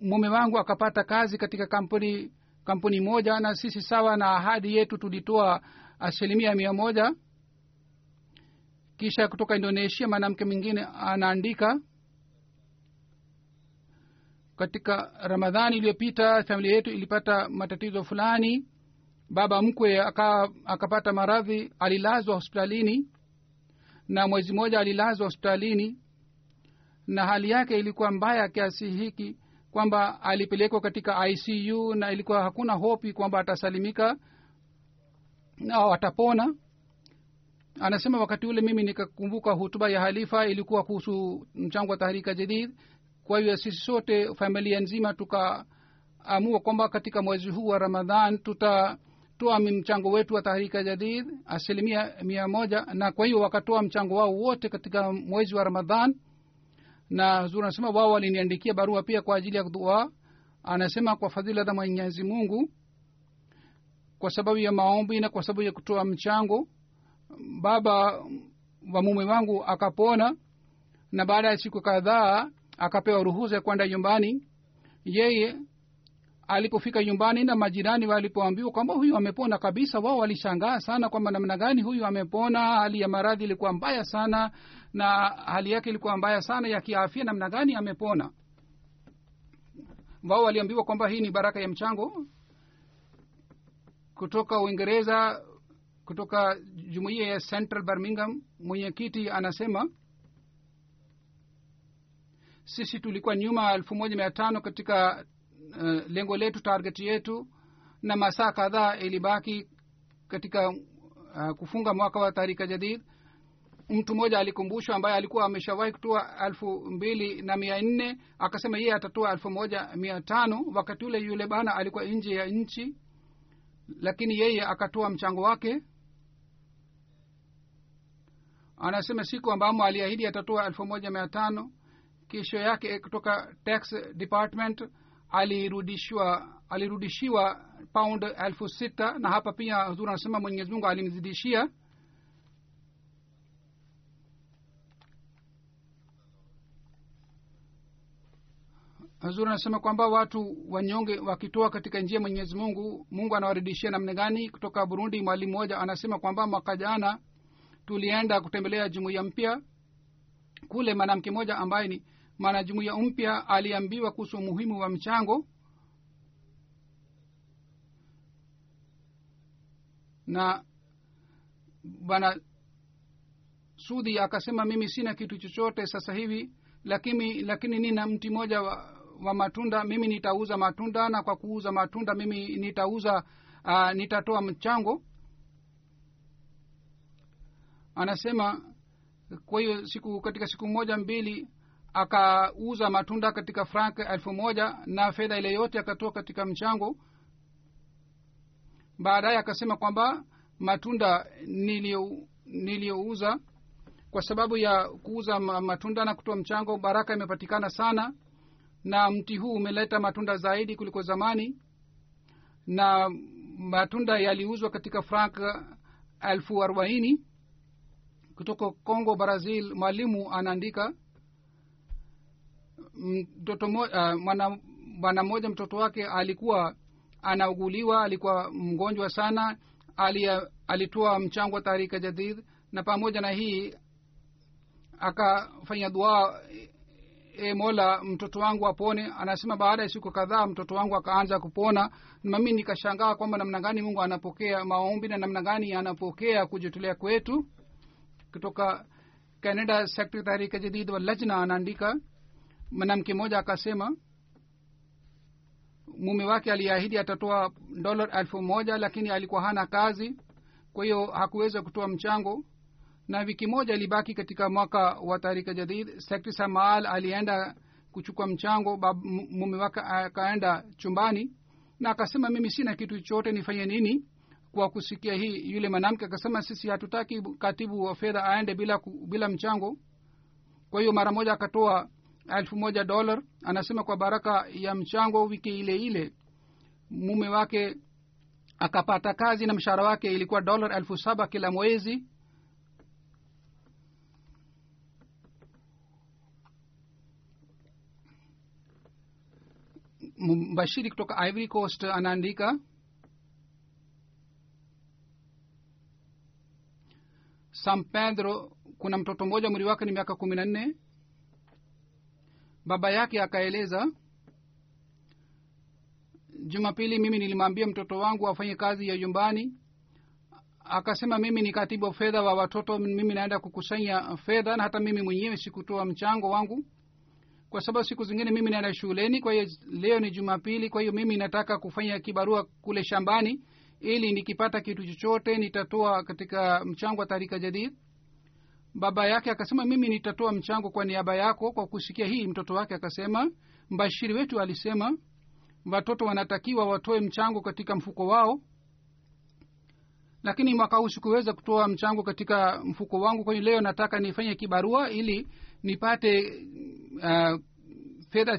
mume wangu akapata kazi katika kampuni kampuni moja na sisi sawa na ahadi yetu tulitoa asilimia mia moja. Kisha kutoka indonesia mwanamke mwingine anaandika katika ramadhani iliyopita familia yetu ilipata matatizo fulani. Baba mkwe aka, akapata maradhi alilazwa hospitalini na mwezi mmoja alilazwa hospitalini. Na hali yake ilikuwa mbaya kiasi hiki kwamba alipelekwa katika icu na ilikuwa hakuna hopi kwamba atasalimika au atapona. Anasema wakati ule mimi nikakumbuka hutuba ya halifa ilikuwa kuhusu mchango wa tahrika jadid kwa hiyo sisi sote familia nzima tukaamua kwamba katika mwezi huu wa ramadhan tutatoa mchango wetu wa tahrika jadid asilimia mia moja na kwa hiyo wakatoa mchango wao wote katika mwezi wa ramadhan. Na huzuri anasema wao waliniandikia barua pia kwa ajili ya dua. Anasema kwa fadhila za mwenyezi mungu kwa sababu ya maombi na kwa sababu ya kutoa mchango baba wa mume wangu akapona na baada ya siku kadhaa akapewa ruhusa ya kwenda nyumbani yeye alipofika nyumbani na majirani walipoambiwa kwamba huyu amepona kabisa wao walishangaa sana kwamba namna gani huyu amepona. Hali ya maradhi ilikuwa mbaya sana na hali yake ilikuwa mbaya sana ya kiafya namna gani amepona. Wao waliambiwa kwamba hii ni baraka ya mchango kutoka uingereza kutoka jumuiya ya central birmingham. Mwenyekiti anasema sisi tulikuwa nyuma elfu moja mia tano katika uh, lengo letu target yetu na masaa kadhaa ilibaki katika uh, kufunga mwaka wa tarika jadid. Mtu mmoja alikumbushwa ambaye alikuwa ameshawahi kutoa elfu mbili na mia nne akasema yeye atatoa elfu moja mia tano. Wakati ule yule bana alikuwa nje ya nchi lakini yeye akatoa mchango wake. Anasema siku ambamo aliahidi atatoa elfu moja mia tano kesho yake kutoka tax department alirudishwa alirudishiwa pound elfu sita. Na hapa pia huzuri anasema mwenyezi mungu alimzidishia huzuri anasema kwamba watu wanyonge wakitoa katika njia mwenyezi mungu mungu anawarudishia namna gani? Kutoka burundi mwalimu moja anasema kwamba mwaka jana tulienda kutembelea jumuiya mpya. Kule mwanamke moja ambaye ni mwanajumuiya mpya aliambiwa kuhusu umuhimu wa mchango na bwana sudhi akasema mimi sina kitu chochote sasa hivi lakini lakini nina mti mmoja wa, wa matunda. Mimi nitauza matunda na kwa kuuza matunda mimi nitauza uh, nitatoa mchango. Anasema kwa hiyo siku katika siku moja mbili akauza matunda katika frank elfu moja na fedha ile yote akatoa katika mchango. Baadaye akasema kwamba matunda niliyouza kwa sababu ya kuuza matunda na kutoa mchango baraka imepatikana sana na mti huu umeleta matunda zaidi kuliko zamani. Na matunda yaliuzwa katika frank elfu arobaini kutoka congo brazil. Mwalimu anaandika mtoto uh, mwana bwana mmoja mtoto wake alikuwa anauguliwa alikuwa mgonjwa sana alitoa mchango wa tarika jadid na pamoja na hii akafanya dua e mola mtoto wangu apone. Anasema baada ya siku kadhaa mtoto wangu akaanza kupona. Mami nikashangaa kwamba namna gani mungu anapokea maombi na namna gani anapokea kujitolea kwetu. Kutoka canada sekretari jadid wa lajna anaandika mwanamke mmoja akasema mume wake aliahidi atatoa dola elfu moja lakini alikuwa hana kazi kwa hiyo hakuweza kutoa mchango. Na wiki moja ilibaki katika mwaka wa tarika jadid sekti samaal alienda kuchukua mchango mume wake akaenda chumbani na akasema mimi sina kitu chochote nifanye nini kwa kusikia hii? Yule mwanamke akasema sisi hatutaki katibu wa fedha aende bila, bila mchango. Kwa hiyo mara moja akatoa elfu moja dolar anasema kwa baraka ya mchango wiki ile ile mume wake akapata kazi na mshahara wake ilikuwa dolar elfu saba kila mwezi. Mbashiri kutoka ivory coast anaandika san pedro kuna mtoto mmoja mwili wake ni miaka kumi na nne baba yake akaeleza jumapili mimi nilimwambia mtoto wangu afanye kazi ya nyumbani. Akasema mimi ni katibu fedha wa watoto mimi naenda kukusanya fedha na hata mimi mwenyewe sikutoa mchango wangu. Kwa sababu siku zingine mimi naenda shuleni kwa hiyo leo ni jumapili kwa hiyo mimi nataka kufanya kibarua kule shambani. Ili nikipata kitu chochote nitatoa katika mchango wa tarika jadid baba yake akasema mimi nitatoa mchango kwa niaba yako kwa kusikia hii. Mtoto wake akasema mbashiri wetu alisema watoto wanatakiwa watoe mchango katika mfuko wao. Lakini mwaka huu sikuweza kutoa mchango katika mfuko wangu kwa leo nataka nifanye kibarua ili nipate uh, fedha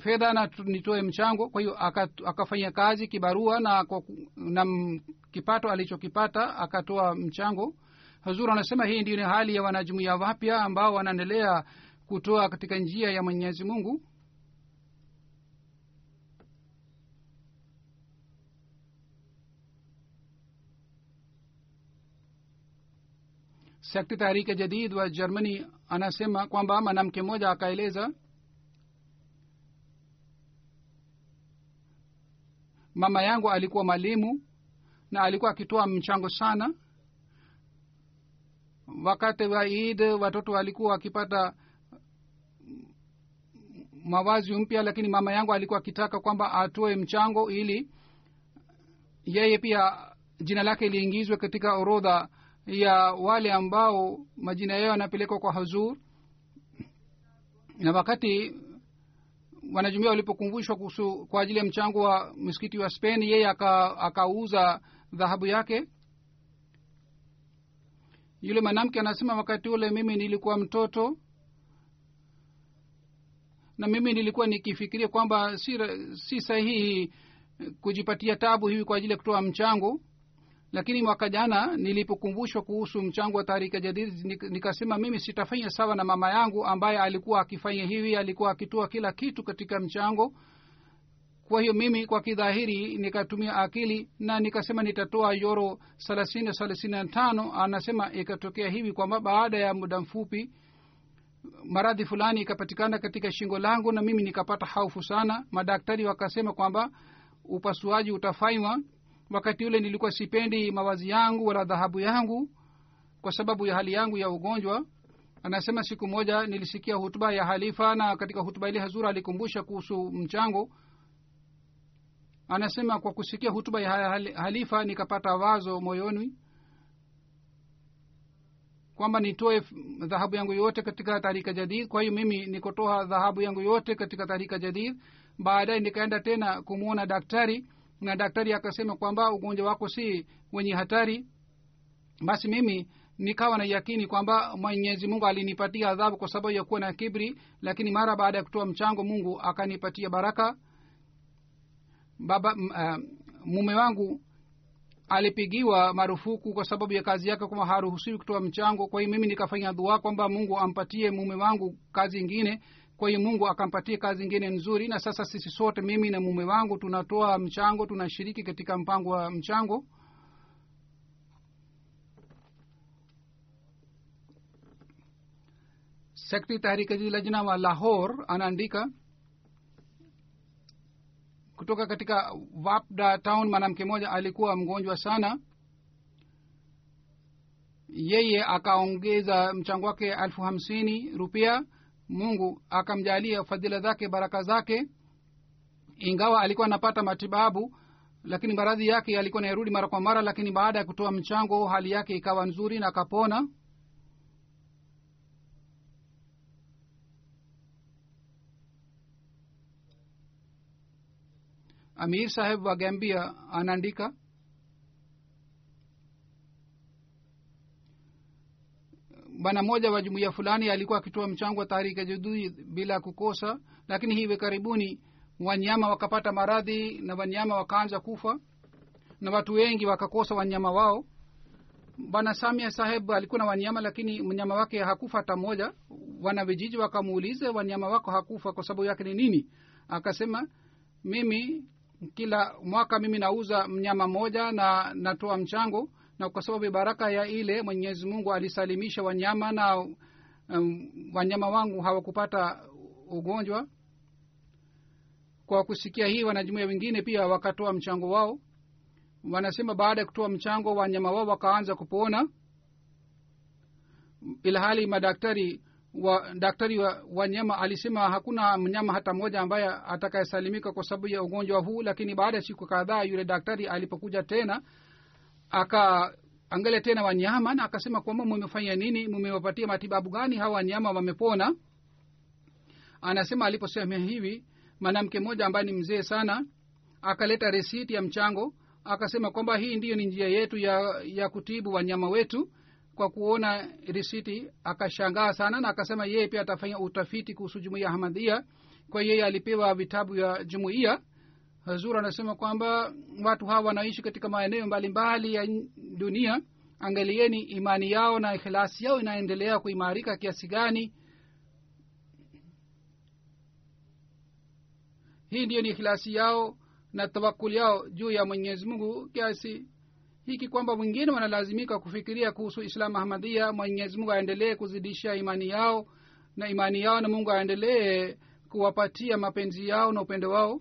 fedha na nitoe mchango. Kwa hiyo akafanya kazi kibarua na na kipato alichokipata akatoa mchango hazur anasema hii ndio ni hali ya wanajumuia wapya ambao wanaendelea kutoa katika njia ya mwenyezi mungu. Sekti tahrike jadid wa germany anasema kwamba mwanamke mmoja akaeleza mama yangu alikuwa mwalimu na alikuwa akitoa mchango sana wakati wa id watoto walikuwa wakipata mavazi mpya lakini mama yangu alikuwa akitaka kwamba atoe mchango ili yeye pia jina lake liingizwe katika orodha ya wale ambao majina yao yanapelekwa kwa hazur. Na wakati wanajumuia walipokumbushwa kuhusu kwa ajili ya mchango wa msikiti wa spain yeye akauza aka dhahabu yake yule mwanamke anasema wakati ule mimi nilikuwa mtoto na mimi nilikuwa nikifikiria kwamba si, si sahihi kujipatia tabu hivi kwa ajili ya kutoa mchango. Lakini mwaka jana nilipokumbushwa kuhusu mchango wa tarika jadidi nikasema mimi sitafanya sawa na mama yangu ambaye alikuwa akifanya hivi alikuwa akitoa kila kitu katika mchango kwa hiyo mimi kwa kidhahiri nikatumia akili na nikasema nitatoa yoro thelathini thelathini na tano. Anasema ikatokea hivi kwamba baada ya muda mfupi maradhi fulani ikapatikana katika shingo langu na mimi nikapata haufu sana. Madaktari wakasema kwamba upasuaji utafanywa. Wakati ule nilikuwa sipendi mawazi yangu wala dhahabu yangu kwa sababu ya hali yangu ya ugonjwa. Anasema siku moja nilisikia hutuba ya halifa na katika hutuba ile hazura alikumbusha kuhusu mchango anasema kwa kusikia hutuba ya halifa nikapata wazo moyoni kwamba nitoe dhahabu yangu yote katika tarika jadid. Kwa hiyo mimi nikotoa dhahabu yangu yote katika tarika jadid. Baadaye nikaenda tena kumwona daktari na daktari akasema kwamba ugonjwa wako si wenye hatari. Basi mimi nikawa na yakini kwamba mwenyezi mungu alinipatia adhabu kwa sababu ya kuwa na kibri lakini mara baada ya kutoa mchango mungu akanipatia baraka baba uh, mume wangu alipigiwa marufuku kwa sababu ya kazi yake kwamba haruhusiwi kutoa mchango. Kwa hiyo mimi nikafanya dua kwamba mungu ampatie mume wangu kazi ingine. Kwa hiyo mungu akampatia kazi ingine nzuri. Na sasa sisi sote mimi na mume wangu tunatoa mchango tunashiriki katika mpango wa mchango. Sekti tahriki wa lahor anaandika kutoka katika wapda town mwanamke mmoja alikuwa mgonjwa sana. Yeye akaongeza mchango wake elfu hamsini rupia. Mungu akamjalia fadhila zake baraka zake. Ingawa alikuwa anapata matibabu lakini maradhi yake yalikuwa nayarudi mara kwa mara lakini baada ya kutoa mchango hali yake ikawa nzuri na akapona amir saheb wa gambia anaandika bwana mmoja wa jumuiya fulani alikuwa akitoa mchango wa taharika judui bila kukosa lakini hivi karibuni wanyama wakapata maradhi na wanyama wakaanza kufa na watu wengi wakakosa wanyama wao. Bwana samia saheb alikuwa na wanyama lakini mnyama wake hakufa hata moja. Wana vijiji wakamuuliza wanyama wako hakufa kwa sababu yake ni nini? Akasema mimi kila mwaka mimi nauza mnyama mmoja na natoa mchango na kwa sababu baraka ya ile mwenyezi mungu alisalimisha wanyama na um, wanyama wangu hawakupata ugonjwa. Kwa kusikia hii wanajumuia wengine pia wakatoa mchango wao. Wanasema baada ya kutoa mchango wanyama wao wakaanza kupona. Ilhali madaktari wa daktari wa wanyama alisema hakuna mnyama hata mmoja ambaye atakayesalimika kwa sababu ya ugonjwa huu lakini baada ya siku kadhaa yule daktari alipokuja tena akaangalia tena wanyama na akasema kwamba mumefanya nini mumewapatia matibabu gani hawa wanyama wamepona. Anasema aliposema hivi mwanamke mmoja ambaye ni mzee sana akaleta resiti ya mchango akasema kwamba hii ndiyo ni njia yetu ya ya kutibu wanyama wetu kwa kuona risiti akashangaa sana na akasema yeye pia atafanya utafiti kuhusu jumuia ya hamadhia kwa yeye alipewa vitabu vya jumuia hazur anasema kwamba watu hawa wanaishi katika maeneo mbalimbali ya dunia. Angalieni imani yao na ikhilasi yao inaendelea kuimarika kiasi gani. Hii ndiyo ni ikhilasi yao na tawakul yao juu ya mwenyezi mungu kiasi hiki kwamba wengine wanalazimika kufikiria kuhusu islam ahmadia mwenyezi mungu aendelee kuzidisha imani yao na imani yao na mungu aendelee kuwapatia mapenzi yao na upendo wao.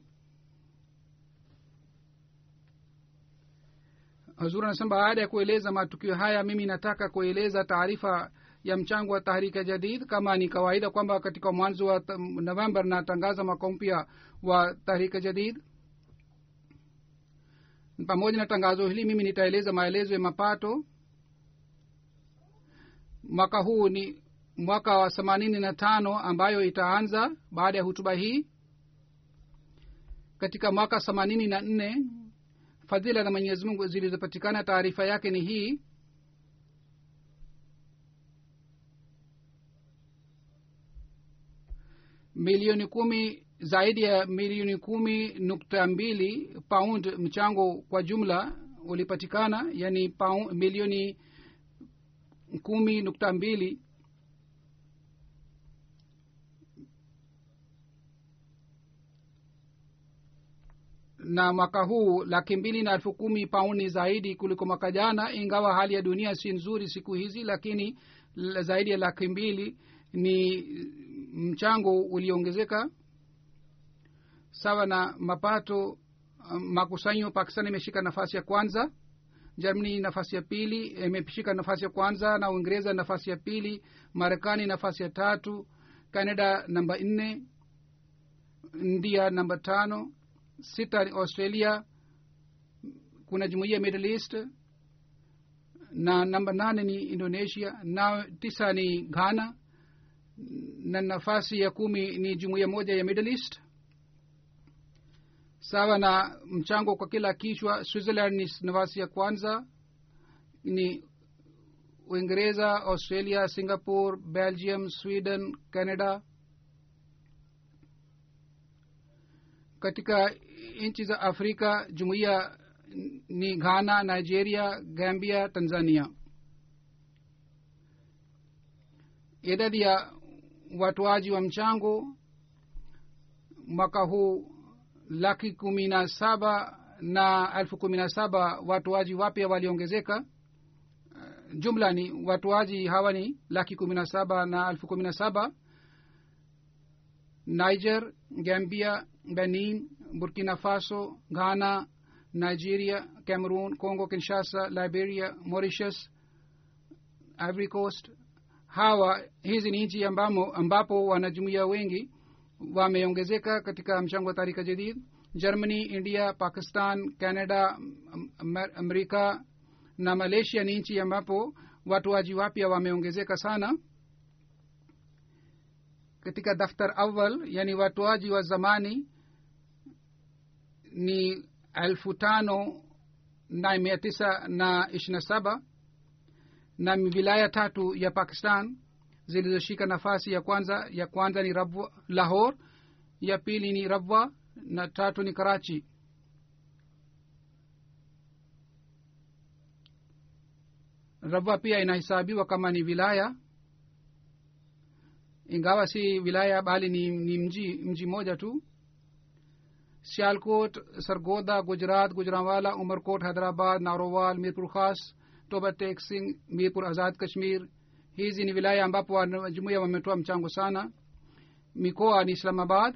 Hazur anasema baada ya kueleza matukio haya mimi nataka kueleza taarifa ya mchango wa tahrika jadid. Kama ni kawaida kwamba katika mwanzo wa november natangaza mwaka mpya wa tahrika jadid pamoja na tangazo hili mimi nitaeleza maelezo ya mapato. Mwaka huu ni mwaka wa themanini na tano ambayo itaanza baada ya hutuba hii. Katika mwaka themanini na nne fadhila za mwenyezi mungu zilizopatikana taarifa yake ni hii. Milioni kumi zaidi ya milioni kumi nukta mbili pound mchango kwa jumla ulipatikana yani pound, milioni kumi nukta mbili. Na mwaka huu laki mbili na elfu kumi pauni zaidi kuliko mwaka jana ingawa hali ya dunia si nzuri siku hizi lakini zaidi ya laki mbili ni mchango ulioongezeka sawa na mapato um, makusanyo pakistan imeshika nafasi ya kwanza germany nafasi ya pili imeshika nafasi ya kwanza na uingereza nafasi ya pili marekani nafasi ya tatu canada namba nne india namba tano sita ni australia kuna jumuia ya middle east na namba nane ni indonesia na tisa ni ghana na nafasi ya kumi ni jumuia moja ya middle east sawa na mchango kwa kila kichwa switzerland ni nafasi ya kwanza ni uingereza australia singapore belgium sweden canada. Katika nchi za afrika jumuiya ni ghana nigeria gambia tanzania. Idadi ya watoaji wa mchango mwaka huu laki kumi na saba na elfu kumi na saba watoaji wapya waliongezeka. Uh, jumla ni watoaji hawa ni laki kumi na saba na elfu kumi na saba. Niger gambia benin burkina faso ghana nigeria cameroon congo kinshasa liberia mauritius ivory coast. Hawa hizi ni nchi ambamo ambapo wanajumuia wengi wameongezeka katika mchango wa tarika jadid. Germany india pakistan canada Am- amerika na malaysia ni nchi ambapo watoaji wapya wameongezeka sana. Katika daftar awal yani watoaji wa zamani ni elfu tano na mia tisa na ishirina saba na wilaya tatu ya pakistan zilizoshika nafasi ya kwanza ya kwanza ni rabwa, lahor ya pili ni rabwa na tatu ni karachi. Rabwa pia inahesabiwa kama ni wilaya ingawa si wilaya bali ni, ni mji mji moja tu. Sialkot sargoda gujrat gujranwala umarkot hyderabad naroval mirpur khas toba tek singh mirpur azad kashmir hizi ni wilaya ambapo wanajumuia wametoa mchango sana. Mikoa ni islamabad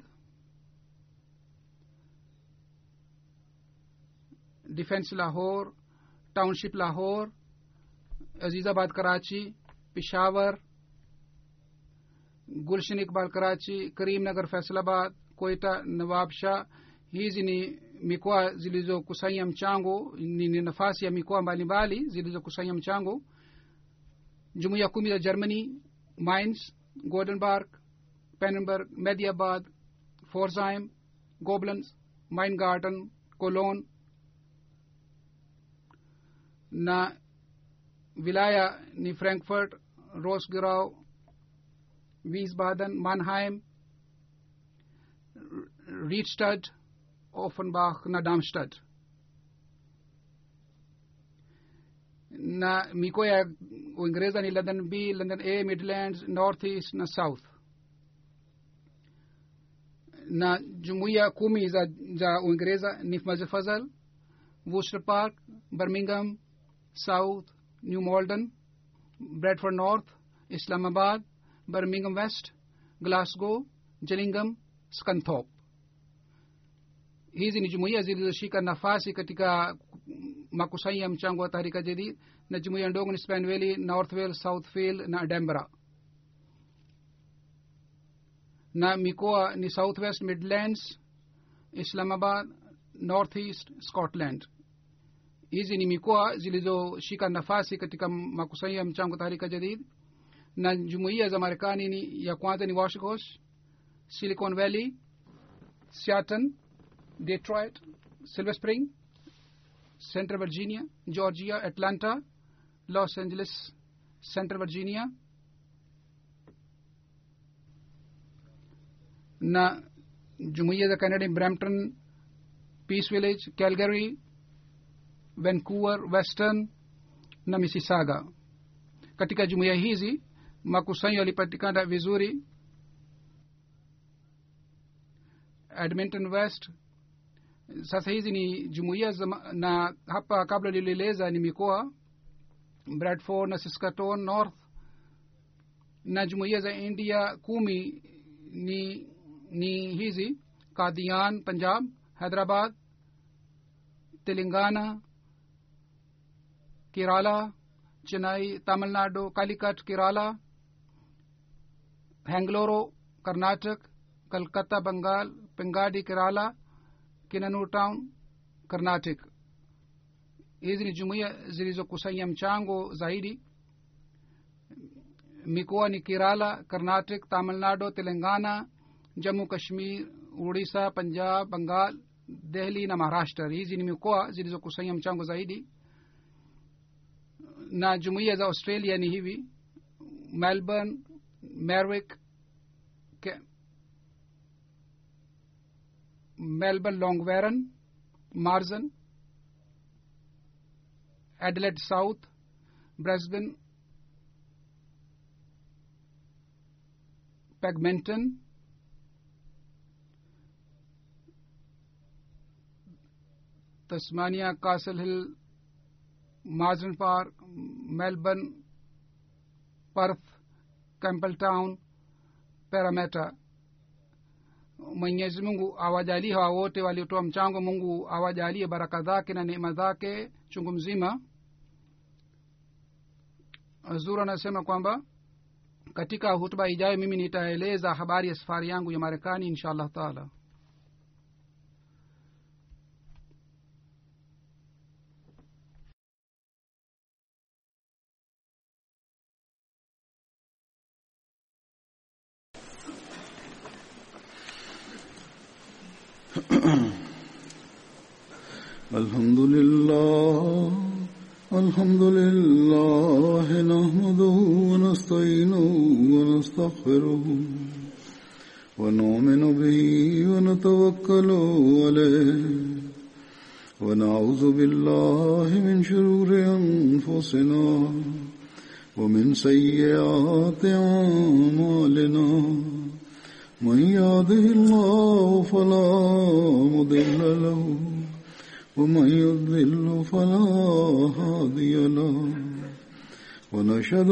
defense lahore township lahore azizabad karachi peshawar gulshan iqbal karachi karimnagar faisalabad koita nawab shah. Hizi ni mikoa zilizokusanya mchango ni, ni nafasi ya mikoa mbalimbali zilizokusanya mchango jumuiya kumi za germany mines goldenberg pennenberg mediabad forsheim goblins meingarten cologne na wilaya ni frankfurt Rosgrau, wiesbaden mannheim riedstadt offenbach na darmstadt na mikoa ya uingereza ni london b london a midlands north east na south. Na jumuiya kumi za, za uingereza ni mazfazal worcester park birmingham south new malden bradford north islamabad birmingham west glasgow gillingham scunthorpe. Hizi ni jumuiya zilizoshika nafasi katika makusanya ya mchango wa tahrika jadid na jumuiya ndogo ni span valley south southfield na dembra na mikoa ni southwest midlands islamabad northeast scotland. Hizi ni mikoa zilizoshika nafasi katika makusanyo ya mchango tahrika jadid. Na jumuiya za marekani ni ya kwanza ni washington silicon valley seattle detroit silver spring central virginia georgia atlanta los angeles central virginia na jumuiya za canada brampton peace village calgary vancouver western na mississauga. Katika jumuiya hizi makusanyo yalipatikana vizuri. Edmonton west sasa hizi ni jumuiya na hapa kabla lilieleza ni mikoa bradford na saskatoon north na jumuiya za india kumi ni ni hizi. Kadian punjab hyderabad telangana kerala chennai tamil nadu calicut kerala bangalore karnatak kalkata bengal pengadi kerala kinanur town karnatic hizi ni jumuiya zilizokusanya mchango zaidi. Mikoa ni kerala karnatic tamilnado telangana jammu kashmir urisa punjab bengal dehli na maharashtra. Hizi ni mikoa zilizokusanya mchango zaidi. Na jumuiya za australia ni hivi. Melbourne merwick melbourne longwarren marsden adelaide south brisbane pegmenton tasmania castle hill marsden park melbourne perth campbelltown parameta mwenyezi mungu awajalie hawa wote waliotoa mchango. Mungu awajalie baraka zake na neema zake chungu mzima. Zur anasema kwamba katika hutuba ijayo mimi nitaeleza habari ya safari yangu ya marekani insha allah taala ونشهد